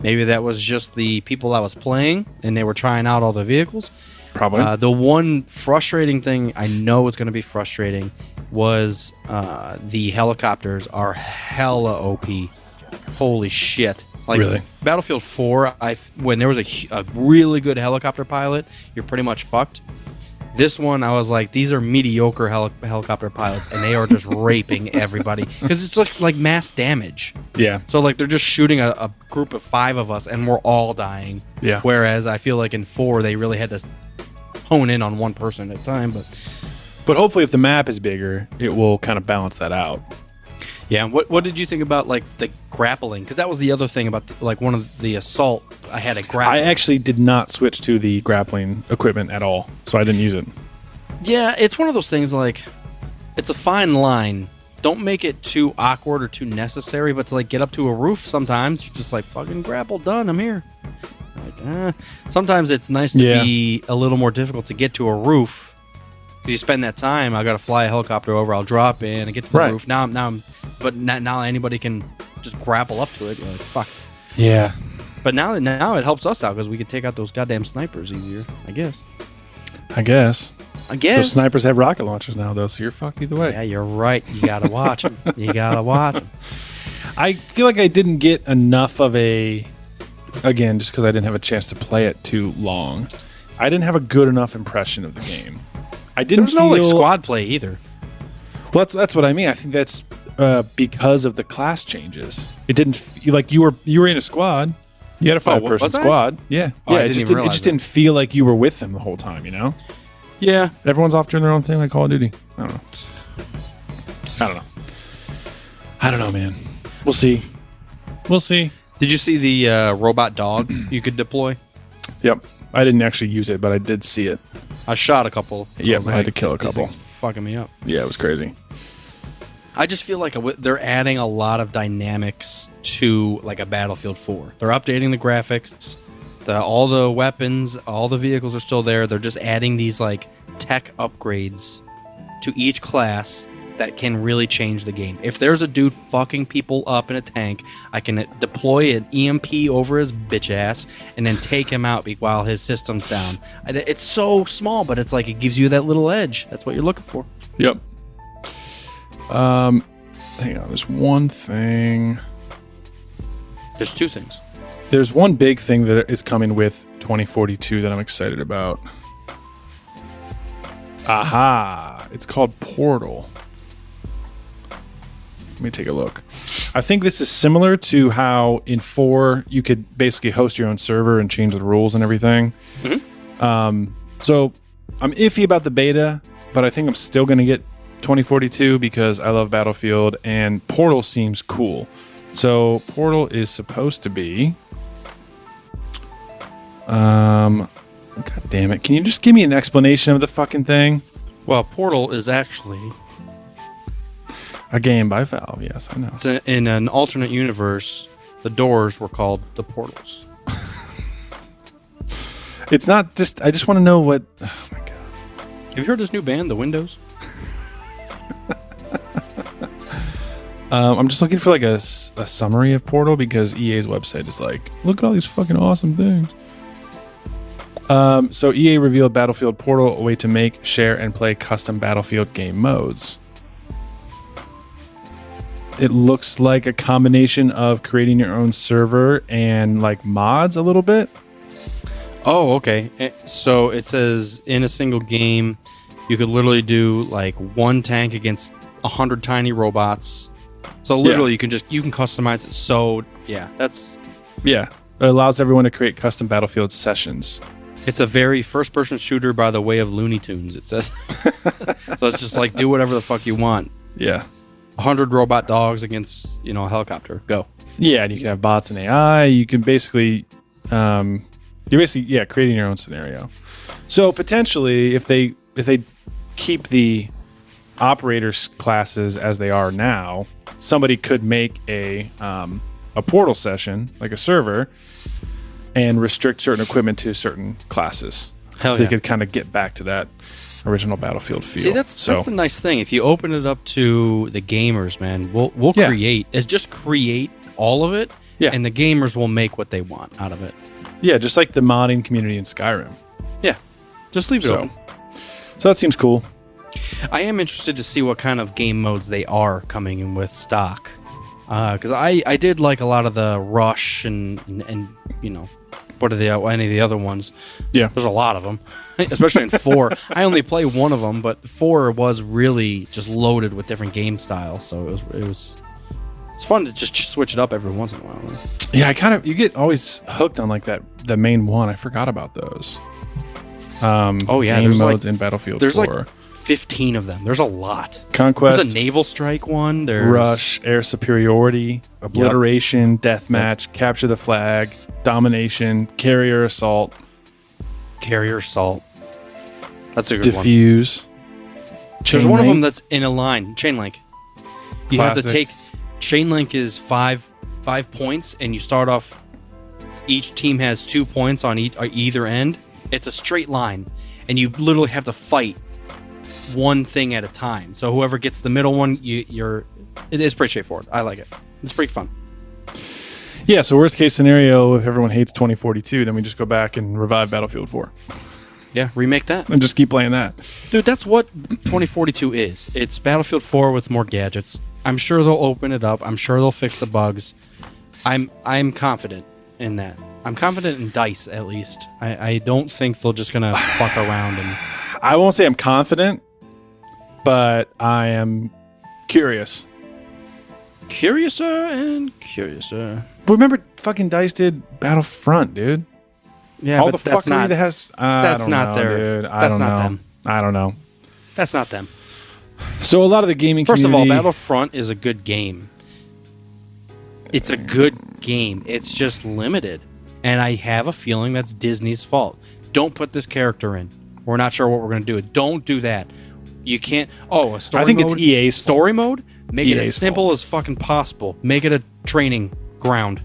Maybe that was just the people I was playing, and they were trying out all the vehicles. Probably. Uh, the one frustrating thing I know it's going to be frustrating was uh, the helicopters are hella OP. Holy shit! Like Really? Battlefield 4, I when there was a, a really good helicopter pilot, you're pretty much fucked. This one, I was like, these are mediocre heli- helicopter pilots, and they are just raping everybody because it's like like mass damage. yeah. So like they're just shooting a, a group of five of us, and we're all dying. Yeah. Whereas I feel like in four they really had to hone in on one person at a time. But But hopefully, if the map is bigger, it will kind of balance that out. yeah, what what did you think about like the grappling? Because that was the other thing about the, like one of the assault. I had a grapple. I actually did not switch to the grappling equipment at all, so I didn't use it. yeah, it's one of those things like it's a fine line. Don't make it too awkward or too necessary, but to like get up to a roof sometimes you're just like fucking grapple done. I'm here. Like, eh. Sometimes it's nice to Yeah. be a little more difficult to get to a roof because you spend that time. I got to fly a helicopter over. I'll drop in and get to the Right. roof. Now, I'm now, I'm, but now, now anybody can just grapple up to it. You're like fuck. Yeah. But now, now it helps us out because we can take out those goddamn snipers easier. I guess. I guess. I guess. Those snipers have rocket launchers now, though, so you're fucked either way. Yeah, you're right. You gotta watch them. You gotta watch 'em. I feel like I didn't get enough of a. Again, just because I didn't have a chance to play it too long, I didn't have a good enough impression of the game. I didn't There's no like feel- squad play either. Well, that's, that's what I mean. I think that's uh, because of the class changes. It didn't feel like you were you were in a squad. You had a five person Oh, I? squad. Yeah, Oh, I yeah. It just didn't, it just that. didn't feel like you were with them the whole time. You know, Yeah, everyone's off doing their own thing, like Call of Duty. I don't know. I don't know. I don't know, man. We'll see. We'll see. Did you see the uh, robot dog you could deploy? Yep. I didn't actually use it, but I did see it. I shot a couple. Yeah, was I had to kill a couple." Fucking me up. Yeah, it was crazy. I just feel like a w- they're adding a lot of dynamics to like a Battlefield 4. They're updating the graphics. The, all the weapons, all the vehicles are still there. They're just adding these like tech upgrades to each class that can really change the game. If there's a dude fucking people up in a tank, I can deploy an EMP over his bitch ass and then take him out while his system's down. It's so small, but it's like it gives you that little edge. That's what you're looking for. Yep. Um, hang on. There's one thing. There's two things. There's one big thing that is coming with 2042 that I'm excited about. Aha! It's called Portal. Let me take a look. I think this is similar to how in four you could basically host your own server and change the rules and everything. Um, so I'm iffy about the beta, but I think I'm still going to get 2042 because I love Battlefield and Portal seems cool. So Portal is supposed to be. Um, God damn it! Can you just give me an explanation of the fucking thing? Well, Portal is actually A game by Valve. Yes, I know. a, in an alternate universe. The doors were called the portals. It's not just. I just want to know what. Oh my god. Have you heard this new band, The Windows? Um, I'm just looking for like a summary of Portal because EA's website is like, look at all these fucking awesome things. Um, so EA revealed Battlefield Portal, a way to make, share, and play custom Battlefield game modes. It looks like a combination of creating your own server and like mods a little bit. Oh, okay. Eh, So it says in a single game, you could literally do like one tank against a hundred tiny robots. So literally, you can just you can customize it. So yeah, that's Yeah, it allows everyone to create custom Battlefield sessions. it's a very first-person shooter by the way of Looney Tunes. It says. so it's just like do whatever the fuck you want. Yeah, hundred robot dogs against you know a helicopter. Go. Yeah, and you can have bots and AI. You can basically, um, you're basically yeah creating your own scenario. So potentially, if they if they keep the operators classes as they are now, somebody could make a um, a portal session like a server and restrict certain equipment to certain classes. Hell so they could kind of get back to that original Battlefield feel. See, that's so that's the nice thing. If you open it up to the gamers, man, we'll we'll Yeah. create. It's just create all of it. Yeah. And the gamers will make what they want out of it. yeah, just like the modding community in Skyrim. Yeah. Just leave it So, open. so that seems cool. I am interested to see what kind of game modes they are coming in with stock. Uh, because I, I did like a lot of the Rush and, and, and you know, what are the any of the other ones? Yeah. There's a lot of them, especially in four. I only play one of them, but four was really just loaded with different game styles. So it was it was it's fun to just switch it up every once in a while. Yeah, I kind of you get always hooked on like that the main one. I forgot about those. Um, Oh, yeah, game there's, like- modes in Battlefield. There's 4. like 15 of them. There's a lot. conquest, There's a naval strike one. There's rush, air superiority, obliteration, deathmatch, capture the flag, domination, carrier assault, carrier assault. That's a good one. defuse. There's chain one of them link. that's in a line, chain link. You have to Classic. take chain link is five five points, and you start off. Each team has two points on each, uh, either end. It's a straight line, and you literally have to fight one thing at a time. So whoever gets the middle one, you, you're. It is pretty straightforward. I like it. It's pretty fun. Yeah, so worst case scenario, if everyone hates 2042, then we just go back and revive Battlefield 4 Yeah, remake that. and just keep playing that. Dude, that's what 2042 is. It's Battlefield 4 with more gadgets. I'm sure they'll open it up. I'm sure they'll fix the bugs. I'm I'm confident in that. I'm confident in Dice at least. I, I don't think they're just gonna fuck around and I won't say I'm confident, but I am curious. curiouser and curiouser. But remember, fucking Dice did Battlefront, dude. Yeah, All the that's fuckery not that has. I that's don't not know, their- Dude. I that's don't not know. them. I don't know. that's not them. So a lot of the gaming First of all. Battlefront is a good game. It's a good game. It's just limited. And I have a feeling that's Disney's fault. Don't put this character in. We're not sure what we're going to do. Don't do that. You can't. Oh, a story I think mode? it's EA's fault. story mode. Make it as simple fault. as fucking possible. Make it a training ground.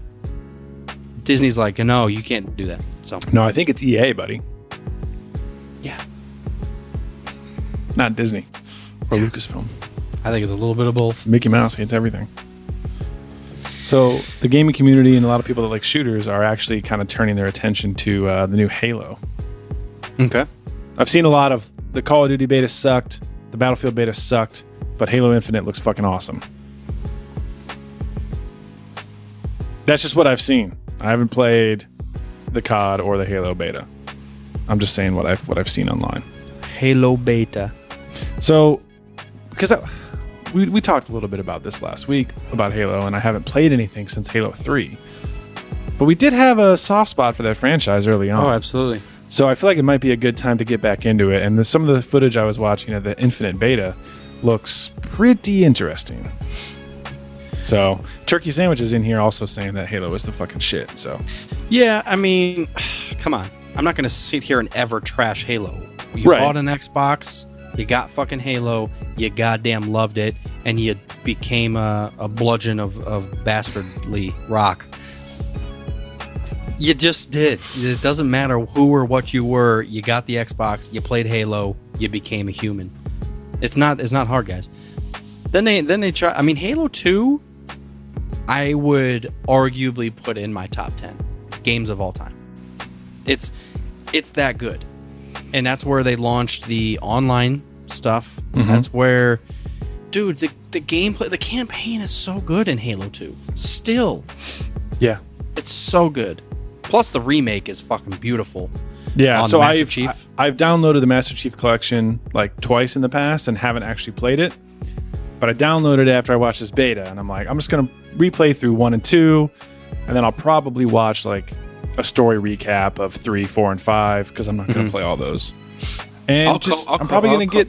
Disney's like, no, you can't do that. So No, I think it's EA, buddy, yeah, not Disney or Lucasfilm. I think it's a little bit of both. Mickey Mouse hates everything. So the gaming community and a lot of people that like shooters are actually kind of turning their attention to uh, the new Halo. Okay. I've seen a lot of the Call of Duty beta sucked, the Battlefield beta sucked, but Halo Infinite looks fucking awesome. That's just what I've seen. I haven't played the COD or the Halo beta. I'm just saying what I've what I've seen online. Halo beta. So, because we, we talked a little bit about this last week about Halo, and I haven't played anything since Halo 3. But we did have a soft spot for that franchise early on. Oh, absolutely. So I feel like it might be a good time to get back into it. And the, some of the footage I was watching of the Infinite Beta looks pretty interesting. So Turkey Sandwich is in here also saying that Halo is the fucking shit. So Yeah, I mean, come on. I'm not going to sit here and ever trash Halo. You Right. bought an Xbox, you got fucking Halo, you goddamn loved it, and you became a, a bludgeon of, of bastardly rock. You just did. It doesn't matter who or what you were. You got the Xbox, you played Halo, you became a human. It's not it's not hard, guys. Then they then they try I mean Halo 2 I would arguably put in my top 10 games of all time. It's it's that good. And that's where they launched the online stuff. Mm-hmm. That's where dude, the the gameplay, the campaign is so good in Halo 2. Still, yeah, it's so good. Plus the remake is fucking beautiful. yeah. So I've Chief? I, have downloaded the Master Chief Collection like twice in the past and haven't actually played it. But I downloaded it after I watched this beta, and I'm like, I'm just gonna replay through one and two, and then I'll probably watch like a story recap of three, four, and five because I'm not gonna mm-hmm. play all those. And I'll co- just, I'll I'm co- probably I'll gonna co- get.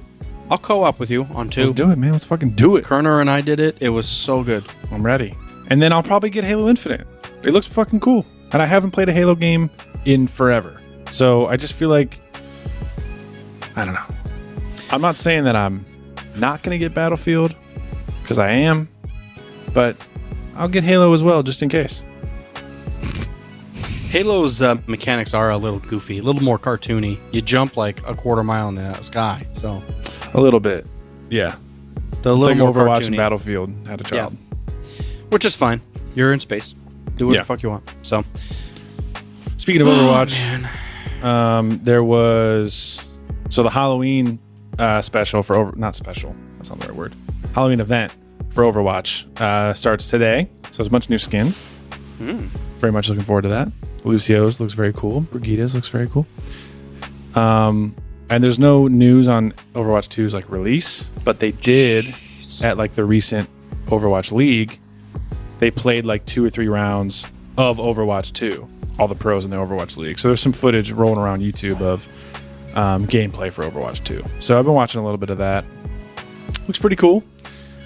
I'll co-op with you on 2. Let's do it, man. Let's fucking do it. Kerner and I did it. It was so good. I'm ready. And then I'll probably get Halo Infinite. It looks fucking cool. And I haven't played a Halo game in forever. So I just feel like I don't know. I'm not saying that I'm not going to get Battlefield because I am, but I'll get Halo as well just in case. Halo's uh, mechanics are a little goofy, a little more cartoony. You jump like a quarter mile in the sky, so A little bit. Yeah. the It's little like more Overwatch cartoony, and Battlefield had a child. which is fine. You're in space. Do what Yeah. the fuck you want. So Speaking of Overwatch, um, there was so the Halloween uh, special for over not special. That's not the right word. Halloween event for Overwatch uh, starts today. So there's a bunch of new skins. Very much looking forward to that. Lucio's looks very cool. Brigitte's looks very cool. Um, and there's no news on Overwatch 2's like release, but they did at like the recent Overwatch League. They played like two or three rounds of Overwatch 2, all the pros in the Overwatch League. So there's some footage rolling around YouTube of um, gameplay for Overwatch 2. So I've been watching a little bit of that. Looks pretty cool.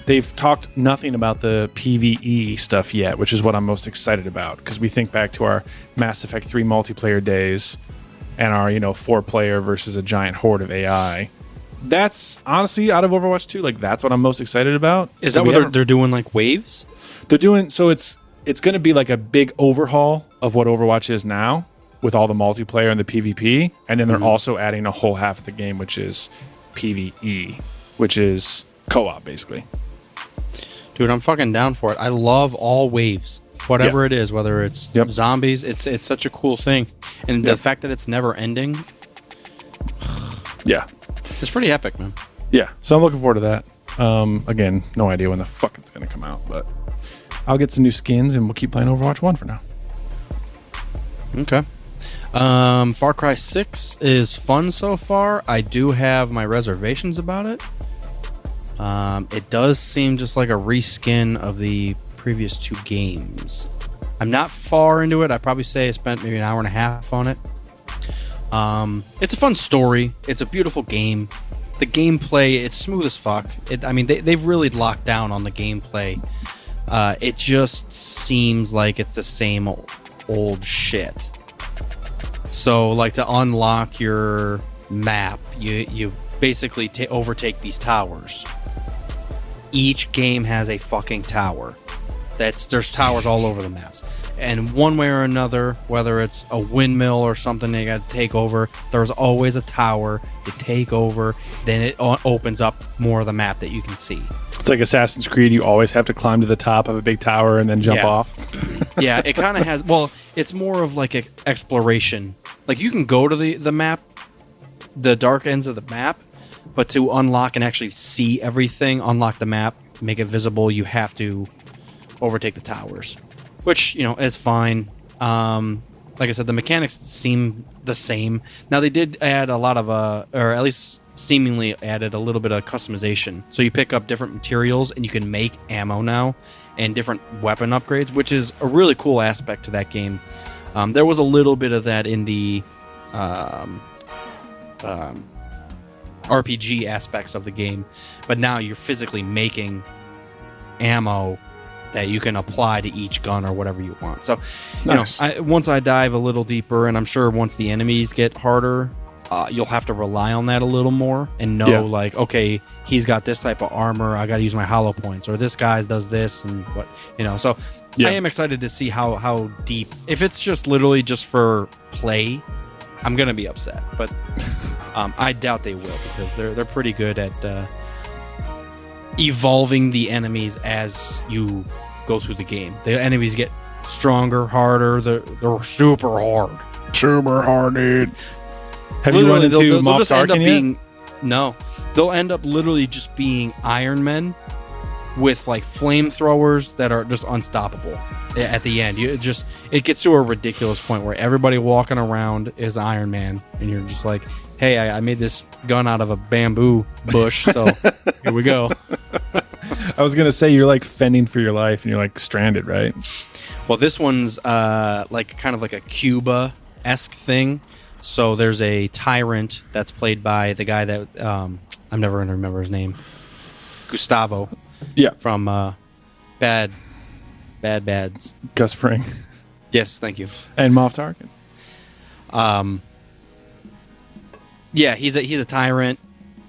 They've talked nothing about the PvE stuff yet, which is what I'm most excited about because we think back to our Mass Effect 3 multiplayer days and our, you know, four player versus a giant horde of AI. That's honestly out of Overwatch 2, like that's what I'm most excited about. is that what they're, they're doing? Like waves? They're doing so it's it's going to be like a big overhaul of what Overwatch is now with all the multiplayer and the PvP, and then they're also adding a whole half of the game which is PvE, which is co-op basically. Dude, I'm fucking down for it. I love all waves. Whatever Yeah. it is, whether it's Yep. zombies, it's it's such a cool thing. And Yep. the fact that it's never ending, Yeah. it's pretty epic, man. Yeah. So I'm looking forward to that. Um again, no idea when the fuck it's going to come out, but I'll get some new skins and we'll keep playing Overwatch 1 for now. Okay. Um, Far Cry 6 is fun so far. I do have my reservations about it. Um, it does seem just like a reskin of the previous two games. I'm not far into it. I probably say I spent maybe an hour and a half on it. Um, it's a fun story. It's a beautiful game. The gameplay, it's smooth as fuck. It, I mean, they, they've really locked down on the gameplay. Uh, it just seems like it's the same old shit. So, like to unlock your map, you you basically ta overtake these towers. Each game has a fucking tower. That's there's towers all over the maps, and one way or another, whether it's a windmill or something they got to take over, there's always a tower to take over. Then it opens up more of the map that you can see. It's like Assassin's Creed, you always have to climb to the top of a big tower and then jump Yeah. off. yeah, it kind of has. Well, it's more of like a exploration. Like you can go to the the map, the dark ends of the map, but to unlock and actually see everything, unlock the map, make it visible, you have to overtake the towers, which you know is fine. Um, like I said, the mechanics seem the same. Now they did add a lot of uh, or at least seemingly added a little bit of customization. So you pick up different materials and you can make ammo now and different weapon upgrades, which is a really cool aspect to that game. Um, there was a little bit of that in the um, um, RPG aspects of the game, but now you're physically making ammo that you can apply to each gun or whatever you want. So, you Nice. know, I, once I dive a little deeper, and I'm sure once the enemies get harder, uh, you'll have to rely on that a little more and know, Yeah. like, okay, he's got this type of armor. I got to use my hollow points, or this guy does this, and what you know. So, Yeah. I am excited to see how how deep. If it's just literally just for play, I'm gonna be upset, but um, I doubt they will because they're they're pretty good at uh, evolving the enemies as you go through the game. The enemies get stronger, harder. They're they're super hard. Super hard, dude. Have you run into they'll, they'll Moff just end Tarkin yet? being no. They'll end up literally just being Iron Men with like flamethrowers that are just unstoppable at the end. You it just it gets to a ridiculous point where everybody walking around is Iron Man, and you're just like, "Hey, I, I made this gun out of a bamboo bush, so here we go." I was gonna say you're like fending for your life and you're like stranded, right? Well, this one's uh, like kind of like a Cuba esque thing. So there's a tyrant that's played by the guy that um, I'm never gonna remember his name, Gustavo Yeah, from uh, Bad Bad Bads. Gus Fring Yes, thank you. and Moff Tarkin. Um, yeah, he's a he's a tyrant.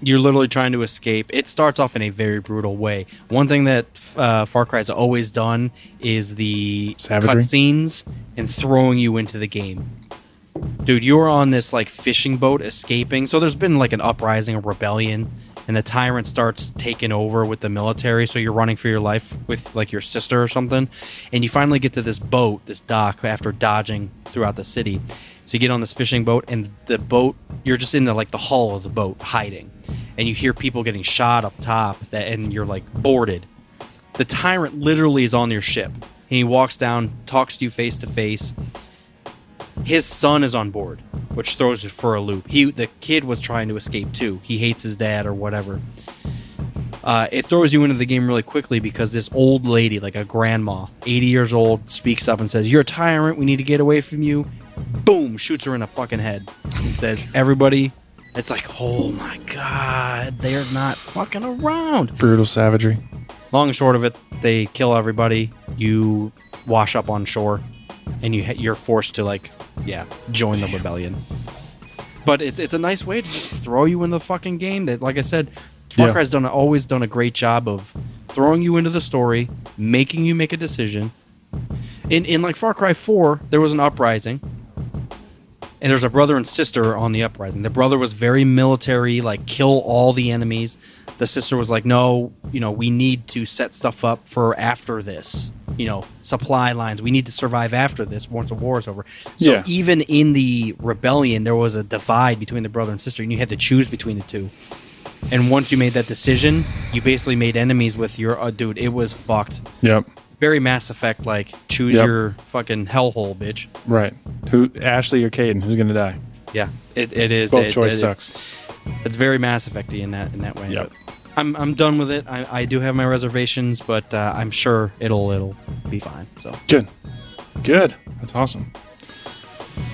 You're literally trying to escape. It starts off in a very brutal way. One thing that uh, Far Cry's always done is the Savagery? cutscenes and throwing you into the game. Dude, you're on this like fishing boat escaping. So there's been like an uprising, a rebellion, and the tyrant starts taking over with the military. So you're running for your life with like your sister or something, and you finally get to this boat, this dock, after dodging throughout the city. So you get on this fishing boat, and the boat, you're just in the like the hull of the boat, hiding, and you hear people getting shot up top, that, and you're like boarded. The tyrant literally is on your ship. and He walks down, talks to you face to face. His son is on board, which throws it for a loop. He, the kid, was trying to escape too. He hates his dad or whatever. Uh, it throws you into the game really quickly because this old lady, like a grandma, 80 years old, speaks up and says, "You're a tyrant. We need to get away from you." Boom! Shoots her in the fucking head and says, "Everybody." It's like, oh my god, they're not fucking around. Brutal savagery. Long and short of it, they kill everybody. You wash up on shore, and you you're forced to like, yeah, join the rebellion. But it's it's a nice way to just throw you into the fucking game. That, like I said, Far Yeah. Cry's done always done a great job of throwing you into the story, making you make a decision. In in like Far Cry Four, there was an uprising, and there's a brother and sister on the uprising. The brother was very military, like kill all the enemies. The sister was like, no, you know, we need to set stuff up for after this. You know, supply lines. We need to survive after this once the war is over. So Yeah. even in the rebellion, there was a divide between the brother and sister, and you had to choose between the two. And once you made that decision, you basically made enemies with your uh, dude. It was fucked. Yep. Very Mass Effect like. Choose Yep. your fucking hellhole, bitch. Right. Who? Ashley or Kaidan? Who's gonna die? Yeah, it, it is. Both it, choice it- sucks. It's very Mass Effecty in that in that way. Yep. But I'm I'm done with it. I, I do have my reservations, but uh, I'm sure it'll it'll be fine. So Good. Good. That's awesome.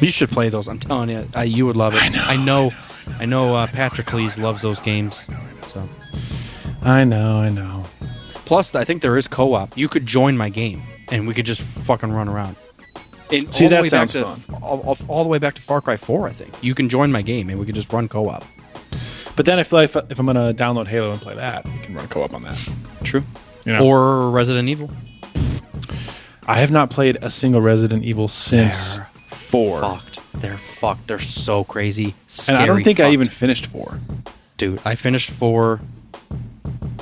you should play those. I'm telling you, I, you would love it. I know. I know. I know. uh, Patrocles loves those games. So I know. I know. Plus, I think there is co-op. You could join my game, and we could just fucking run around. And See, all the that way back sounds to, All, all, all the way back to Far Cry 4, I think. You can join my game, and we could just run co-op. But then I feel like if, if I'm gonna download Halo and play that, we can run co-op on that. True. You know? Or Resident Evil. I have not played a single Resident Evil since They're four, fucked. They're fucked. They're so crazy. and I don't Scary think I even finished four. Dude, I finished four.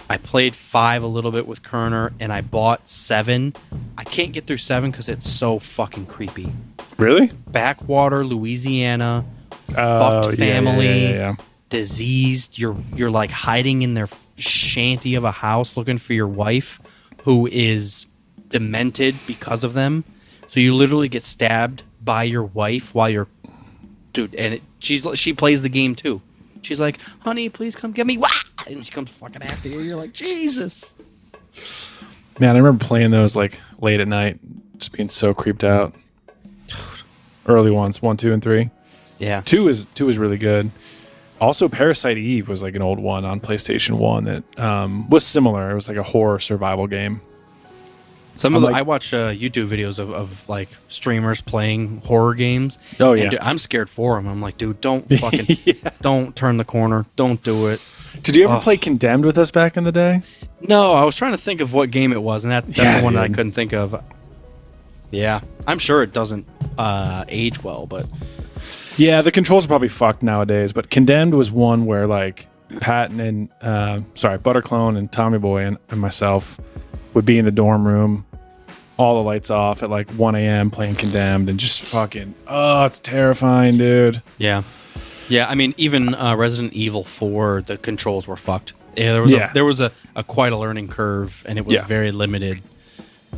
I played five a little bit with Kerner, and I bought seven. I can't get through seven because it's so fucking creepy. Really? Backwater, Louisiana, Oh, fucked family, yeah, yeah, yeah. diseased. You're you're like hiding in their shanty of a house looking for your wife, who is demented because of them. So you literally get stabbed, by your wife while you're, dude, and it, she's she plays the game too. She's like, "Honey, please come get me!" Wah! And she comes fucking after you. You're like, Jesus. Man, I remember playing those like late at night, just being so creeped out. Early ones, one, two, and three. Yeah. Two is two is really good. Also, Parasite Eve was like an old one on PlayStation One that um, was similar. It was like a horror survival game. Some I'm of the, like- I watch uh, YouTube videos of, of like streamers playing horror games. Oh, yeah. dude, I'm scared for them. I'm like, dude, don't fucking, don't turn the corner. Don't do it. Did you ever Ugh. play Condemned with us back in the day? No, I was trying to think of what game it was, and that, that's Yeah, the one that I couldn't think of. Yeah, I'm sure it doesn't uh, age well, but Yeah, the controls are probably fucked nowadays, but Condemned was one where like Patton and uh, sorry, Butterclone and Tommy Boy and, and myself would be in the dorm room, all the lights off at like 1 a.m. playing Condemned and just fucking oh, it's terrifying, dude. yeah, yeah. I mean, even uh, Resident Evil 4, the controls were fucked. Yeah, there was Yeah. a, there was a, a quite a learning curve, and it was Yeah. very limited.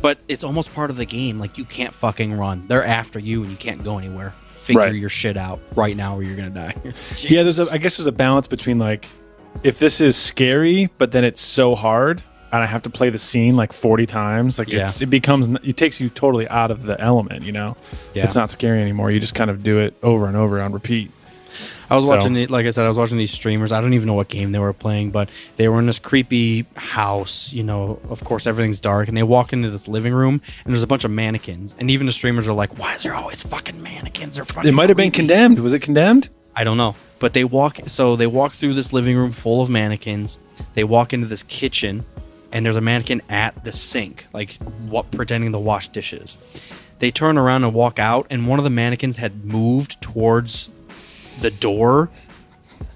But it's almost part of the game. Like you can't fucking run. They're after you, and you can't go anywhere. Figure Right. your shit out right now, or you're gonna die. Yeah, there's a I guess there's a balance between like if this is scary, but then it's so hard and I have to play the scene like 40 times, like it's Yeah. it becomes it takes you totally out of the element, you know. Yeah. It's not scary anymore. You just kind of do it over and over on repeat. I was So- watching it, like I said, I was watching these streamers. I don't even know what game they were playing, but they were in this creepy house. You know, of course, everything's dark, and they walk into this living room, and there's a bunch of mannequins. And even the streamers are like, "Why is there always fucking mannequins?" Or fucking It might have been condemned. Was it condemned? I don't know, but they walk. So they walk through this living room full of mannequins. They walk into this kitchen, and there's a mannequin at the sink, like what pretending to wash dishes. They turn around and walk out, and one of the mannequins had moved towards the door.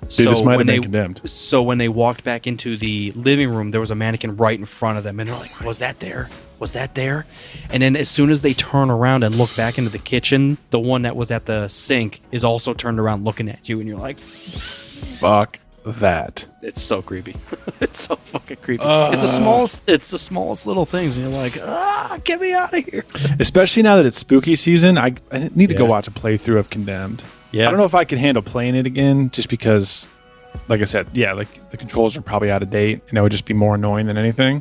Dude, this might have been they, condemned. So when they walked back into the living room, there was a mannequin right in front of them, and they're like, "Was that there? Was that there?" And then as soon as they turn around and look back into the kitchen, the one that was at the sink is also turned around looking at you, and you're like, Fuck that. "It's so creepy. it's so fucking creepy. it's the smallest. It's the smallest little things, and you're like, ah, get me out of here." Especially now that it's spooky season, I, I need to go watch a playthrough of Condemned. Yeah. I don't know if I could handle playing it again just because, like I said, yeah, like the controls are probably out of date and it would just be more annoying than anything.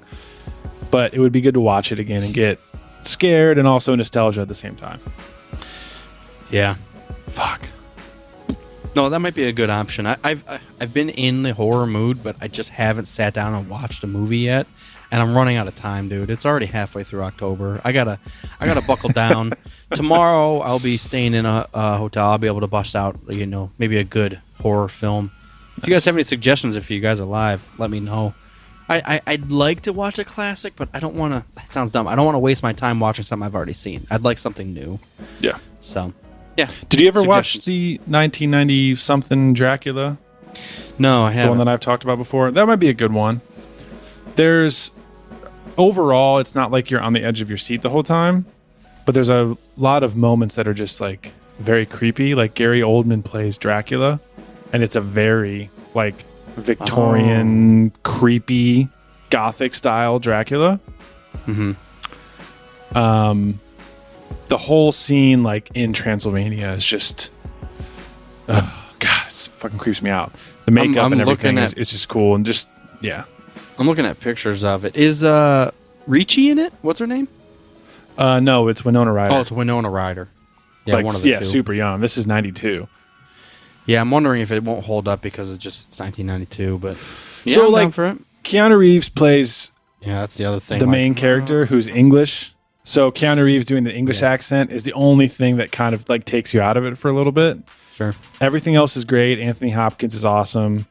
But it would be good to watch it again and get scared and also nostalgia at the same time. Yeah. Fuck. No, that might be a good option. I, I've I've been in the horror mood, but I just haven't sat down and watched a movie yet, and I'm running out of time, dude. It's already halfway through October. I gotta I gotta buckle down. Tomorrow I'll be staying in a, a hotel. I'll be able to bust out, you know, maybe a good horror film. If you guys have any suggestions, if you guys are live, let me know. I, I I'd like to watch a classic, but I don't want to. That sounds dumb. I don't want to waste my time watching something I've already seen. I'd like something new. Yeah. So, yeah. Did you ever watch the 1990 something Dracula? No, I the haven't. one that I've talked about before. That might be a good one. There's overall, it's not like you're on the edge of your seat the whole time, but there's a lot of moments that are just like very creepy. Like Gary Oldman plays Dracula, and it's a very like Victorian, creepy, gothic style Dracula. Mhm. Um, the whole scene, like in Transylvania, is just, oh god, it fucking creeps me out. The makeup I'm and everything is at- it's just cool and just yeah. I'm looking at pictures of it. Is uh Ricci in it? What's her name? Uh, no, it's Winona Ryder. Oh, it's Winona Ryder. Yeah, like, one of the yeah, two. super young. This is ninety two. Yeah, I'm wondering if it won't hold up because it's just it's 1992. But yeah, So, I'm down like, for it. Keanu Reeves plays Yeah, that's the other thing. the like, main character who's English. So Keanu Reeves doing the English accent is the only thing that kind of like takes you out of it for a little bit. Sure. Everything else is great. Anthony Hopkins is awesome.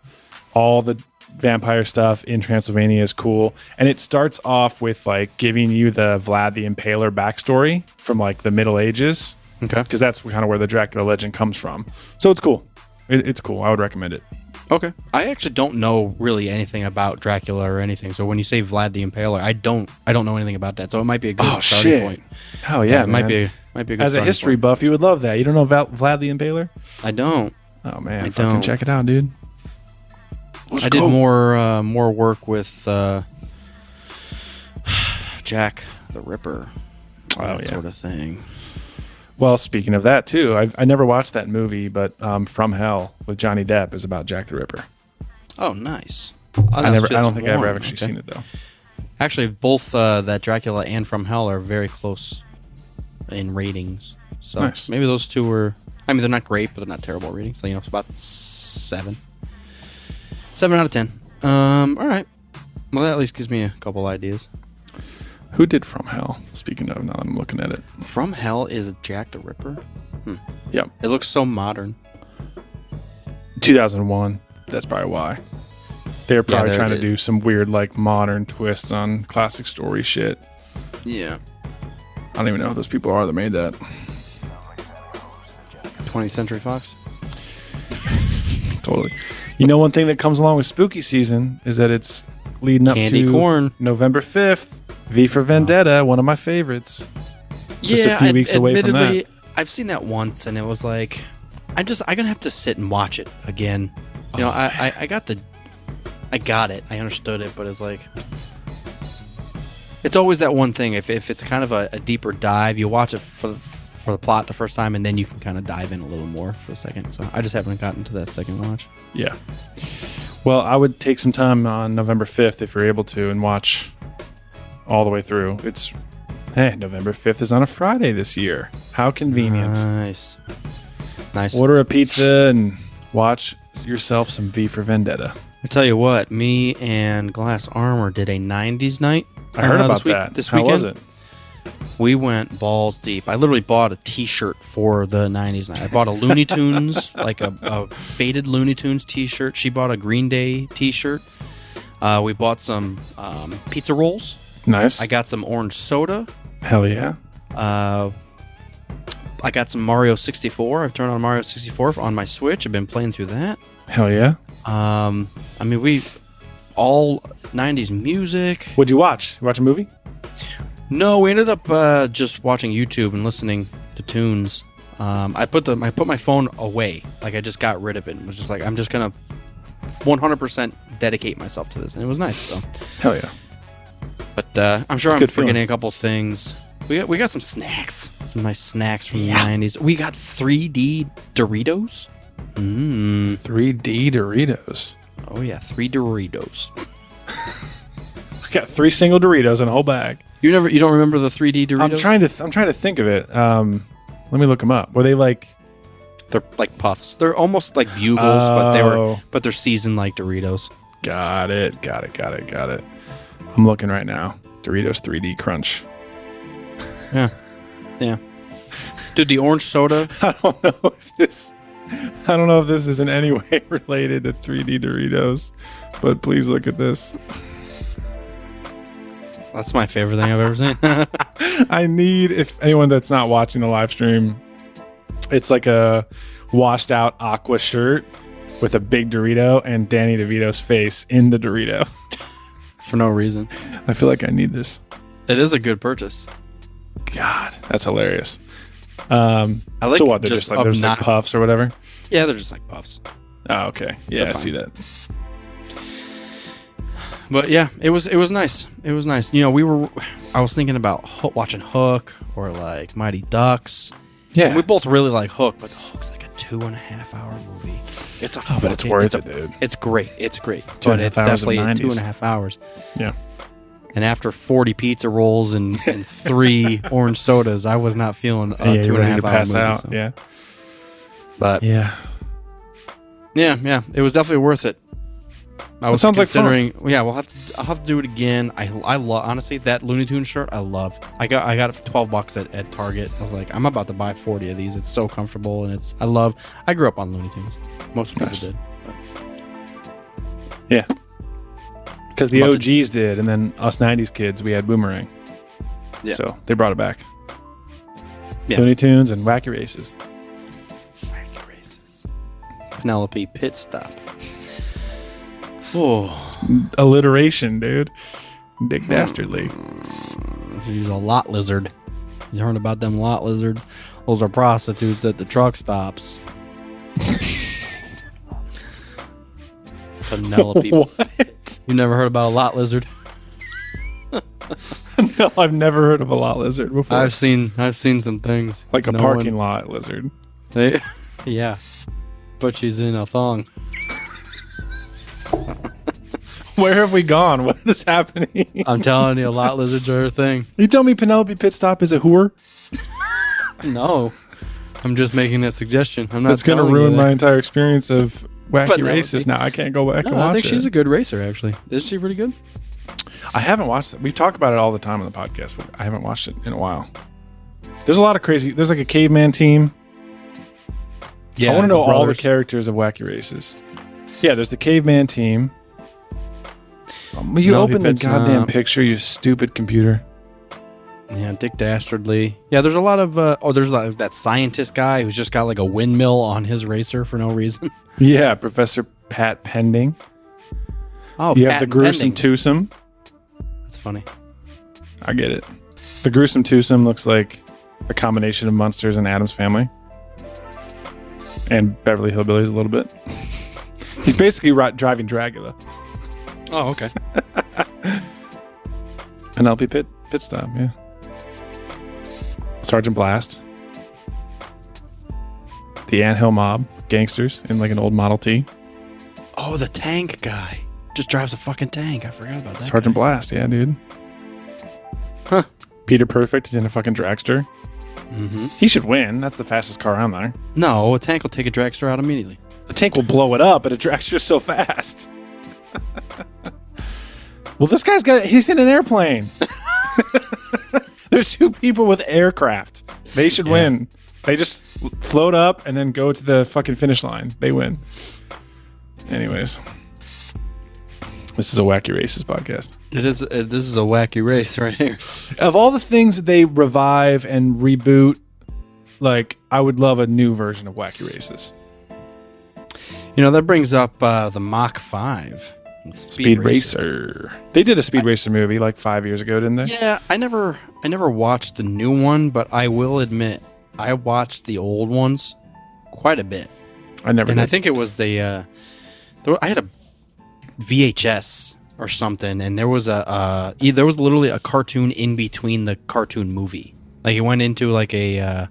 All the vampire stuff in Transylvania is cool. And it starts off with like giving you the Vlad the Impaler backstory from like the Middle Ages. Okay. Because that's kind of where the Dracula legend comes from. So it's cool. It, it's cool. I would recommend it. Okay. I actually don't know really anything about Dracula or anything. So when you say Vlad the Impaler, I don't I don't know anything about that. So it might be a good Oh, starting shit. point. Hell yeah, it might be might be a good As a history point. buff, you would love that. You don't know Vlad the Impaler? I don't. Oh man, I fucking don't. check it out, dude. I did more uh, more work with uh, Jack the Ripper. Oh, that yeah. sort of thing. Well, speaking of that too, I, I never watched that movie, but um, From Hell with Johnny Depp is about Jack the Ripper. Oh, nice. Oh, I never, I don't think I ever 2001. actually Okay. seen it though. Actually, both uh, that Dracula and From Hell are very close in ratings. So Nice. maybe those two were. I mean, they're not great, but they're not terrible ratings. So you know, it's about seven, seven out of ten. Um, all right. Well, that at least gives me a couple ideas. Who did From Hell? Speaking of, now that I'm looking at it. From Hell is Jack the Ripper. Yep, It looks so modern. 2001. That's probably why. They're probably they're- trying to do some weird, like, modern twists on classic story shit. Yeah. I don't even know who those people are that made that. 20th Century Fox. Totally. You know, one thing that comes along with spooky season is that it's leading up Candy to corn. November 5th. V for Vendetta, one of my favorites. Just a few ad- weeks away from that. I've seen that once, and it was like, I'm just, I'm gonna have to sit and watch it again. You know, Oh. I, I, I got the, I got it, I understood it, but it's like, it's always that one thing. If, if it's kind of a, a deeper dive, you watch it for the, for the plot the first time, and then you can kind of dive in a little more for a second. So I just haven't gotten to that second watch. Yeah. Well, I would take some time on November 5th if you're able to and watch all the way through. It's, hey, November 5th is on a Friday this year. How convenient. Nice, nice. Order a pizza and watch yourself some V for Vendetta. I tell you what, me and Glass Armor did a '90s night. I heard uh, about this week- that. This How weekend. was it? We went balls deep. I literally bought a T-shirt for the '90s night. I bought a Looney Tunes, like a, a faded Looney Tunes T-shirt. She bought a Green Day T-shirt. Uh, we bought some um, pizza rolls. Nice. I got some orange soda. Hell yeah. Uh, I got some Mario 64. I've turned on Mario 64 on my Switch. I've been playing through that. Hell yeah. Um, I mean, we all '90s music. What'd you watch? You watch a movie? No, we ended up uh, just watching YouTube and listening to tunes. Um, I put the I put my phone away, like I just got rid of it. and was just like I'm just gonna 100% dedicate myself to this, and it was nice. So, Hell yeah. but uh, I'm sure It's I'm forgetting feeling. a couple things. We got we got some snacks, some nice snacks from the 90s. We got 3D Doritos. Mmm. 3D Doritos. Oh yeah, three Doritos. I got three single Doritos in a whole bag. You never you don't remember the 3D Doritos? I'm trying to th- I'm trying to think of it. Um, let me look them up. Were they like They're like puffs. They're almost like bugles, but they were Oh. but they're seasoned like Doritos. Got it. Got it. Got it. Got it. I'm looking right now. Doritos 3D Crunch. Yeah. Yeah. Dude, the orange soda. I don't know if this I don't know if this is in any way related to 3D Doritos, but please look at this. That's my favorite thing I've ever seen. I need if anyone that's not watching the live stream, it's like a washed out aqua shirt with a big Dorito and Danny DeVito's face in the Dorito. For no reason. I feel like I need this. It is a good purchase. God, that's hilarious. Um, I like so what? They're just just, like there's like puffs or whatever. Yeah, they're just like puffs. Oh, okay. Yeah, I see that. But yeah, it was it was nice. It was nice. You know, we were. I was thinking about Ho- watching Hook or like Mighty Ducks. Yeah, We both really like Hook, but Hook's like a two and a half hour movie. It's a Oh, but it's fucking- worth a- it, dude. It's great. It's great. Two but and it's hours definitely two 90s. and a half hours. yeah. And after 40 pizza rolls and, and three orange sodas, I was not feeling a yeah, two you're ready to hour pass movie, out. so- Yeah, But yeah. yeah, yeah, it was definitely worth it. I was sounds like fun. considering. yeah, we'll have to. I'll have to do it again. I I love honestly that Looney Tunes shirt. I love. I got I got it for 12 bucks at, at Target. I was like, I'm about to buy 40 of these. It's so comfortable and it's. I love. I grew up on Looney Tunes. Most people Nice. did. Yeah. Because the About OGs did, and then us '90s kids, we had Boomerang. Yeah. So they brought it back. Yeah. Looney Tunes and Wacky Races. Wacky races. Penelope pit stop. Oh, Alliteration, dude. Dick Dastardly. she's a lot lizard. You heard about them lot lizards? Those are prostitutes at the truck stops. Penelope. what? You never heard about a lot lizard? no, I've never heard of a lot lizard before. I've seen I've seen some things like a No parking one- lot lizard. They, yeah, but she's in a thong. Where have we gone? What is happening? I'm telling you, a lot lizards are a thing. you tell me Penelope Pitstop is a whore? No, I'm just making that suggestion. I'm not. That's going to telling you ruin that. my entire experience of wacky races. Now I can't go back and No, watch I think it. she's a good racer. Actually, is she pretty good? I haven't watched it. We talk about it all the time on the podcast, but I haven't watched it in a while. There's a lot of crazy. There's like a caveman team. Yeah, I want to know all the brothers. characters of Wacky Races. Yeah, there's the caveman team. Um, you Penelope open the goddamn picture, you stupid computer. Yeah, Dick Dastardly. Yeah, there's a lot of. Uh, oh, there's like that scientist guy who's just got like a windmill on his racer for no reason. Yeah, Professor Pat Pending. Oh, you have the gruesome pending. twosome. That's funny. I get it. The gruesome twosome looks like a combination of Munsters and Addams family, and Beverly Hillbillies a little bit. He's basically driving Dracula. Oh, okay. Penelope Pit Pit Stop, yeah. Sergeant Blast. The Anthill Mob, gangsters in like an old Model T. Oh, the tank guy just drives a fucking tank. I forgot about that. Sergeant Blast, yeah, dude. Huh. Peter Perfect is in a fucking dragster. Mm-hmm. He should win. That's the fastest car on there. No, a tank will take a dragster out immediately. A tank will blow it up, but a dragster's so fast. well, this guy's got. He's in an airplane. There's two people with aircraft. They should Yeah. win. They just float up and then go to the fucking finish line. They win. Anyways, this is a wacky races podcast. It is. Uh, this is a wacky race right here. Of all the things that they revive and reboot, like I would love a new version of wacky races. You know that brings up uh, the Mach Five. With Speed, Racer. They did a Speed Racer movie like five years ago, didn't they? Yeah, I never, I never watched the new one, but I will admit I watched the old ones quite a bit, I never. and I think it was the. Uh, there, I had a VHS or something, and there was a uh, there was literally a cartoon in between the cartoon movie. Like it went into like a uh,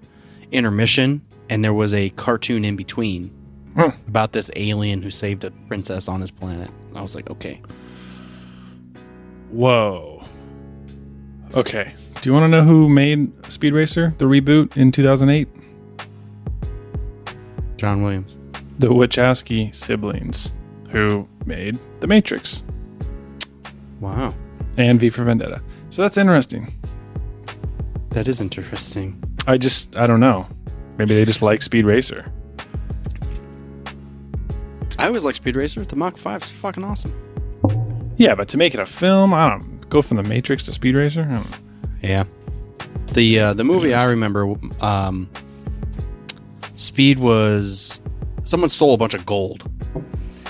intermission, and there was a cartoon in between Huh. about this alien who saved a princess on his planet. And I was like, okay, Whoa. Okay. Do you want to know who made Speed Racer, the reboot in 2008? John Williams. The Wachowski siblings, who made The Matrix Wow, and V for Vendetta. So that's interesting. that is interesting. I just, I don't know. Maybe they just like Speed Racer. I always like Speed Racer. The Mach 5 is fucking awesome. Yeah, but to make it a film, I don't go from The Matrix to Speed Racer. I don't know. Yeah. The uh, the movie I remember, um, Speed was someone stole a bunch of gold.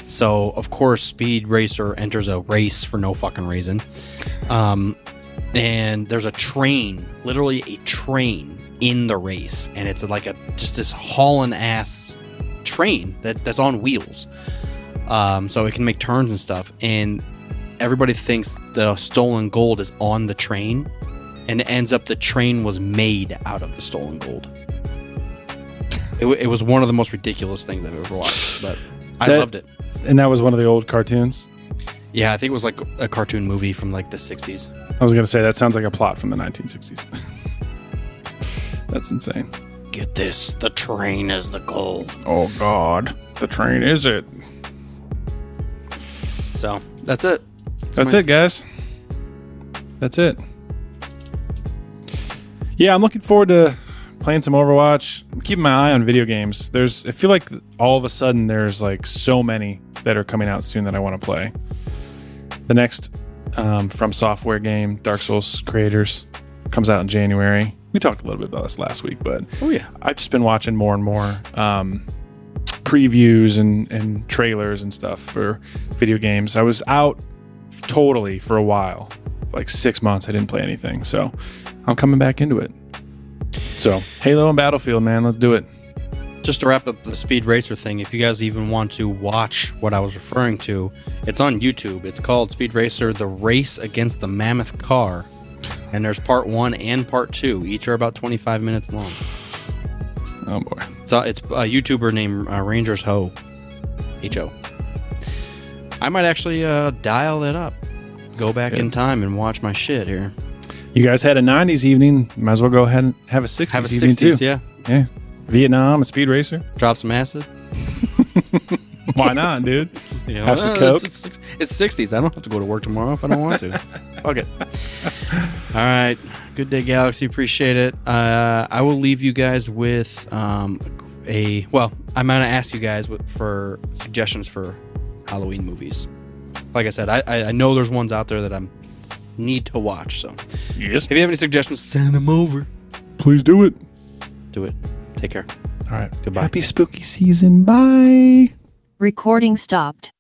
So of course, Speed Racer enters a race for no fucking reason. Um, and there's a train, literally a train in the race, and it's like a just this hauling ass train that, that's on wheels. Um, so it can make turns and stuff. And everybody thinks the stolen gold is on the train, and it ends up the train was made out of the stolen gold. It, it was one of the most ridiculous things I've ever watched, but I That- loved it. And that was one of the old cartoons. Yeah, I think it was like a cartoon movie from like the 60s. I was going to say, that sounds like a plot from the 1960s. that's insane. Get this, the train is the goal. Oh, God. The train is it. So that's it. That's my- it, guys. That's it. Yeah, I'm looking forward to playing some Overwatch. I'm keeping my eye on video games. There's, I feel like all of a sudden there's like so many that are coming out soon that I want to play. The next um, From Software game, Dark Souls creators, comes out in January. We talked a little bit about this last week, but Oh yeah. I've just been watching more and more um, previews and, and trailers and stuff for video games. I was out totally for a while, like six months. I didn't play anything, so I'm coming back into it. So Halo and Battlefield, man, let's do it. Just to wrap up the Speed Racer thing, if you guys even want to watch what I was referring to, it's on YouTube. It's called Speed Racer: The Race Against the Mammoth Car. And there's part one and part two. Each are about 25 minutes long. Oh boy. So it's a YouTuber named uh, Rangers Ho. H O. I might actually uh, dial that up. Go back in time and watch my shit here. You guys had a '90s evening. Might as well go ahead and have a '60s Have a evening 60s, too. yeah. Yeah. Vietnam, a speed racer. Drop some acid. Why not, dude? You know, Have some uh, Coke. It's, it's, it's 60s. I don't have to go to work tomorrow if I don't want to. Fuck it. All right. Good day, Galaxy. Appreciate it. Uh, I will leave you guys with um, a. Well, I'm going to ask you guys for suggestions for Halloween movies. Like I said, I, I, I know there's ones out there that I'm need to watch. So Yes. if you have any suggestions, send them over. Please do it. Do it. Take care. All right. Goodbye. Happy spooky season. Bye. Recording stopped.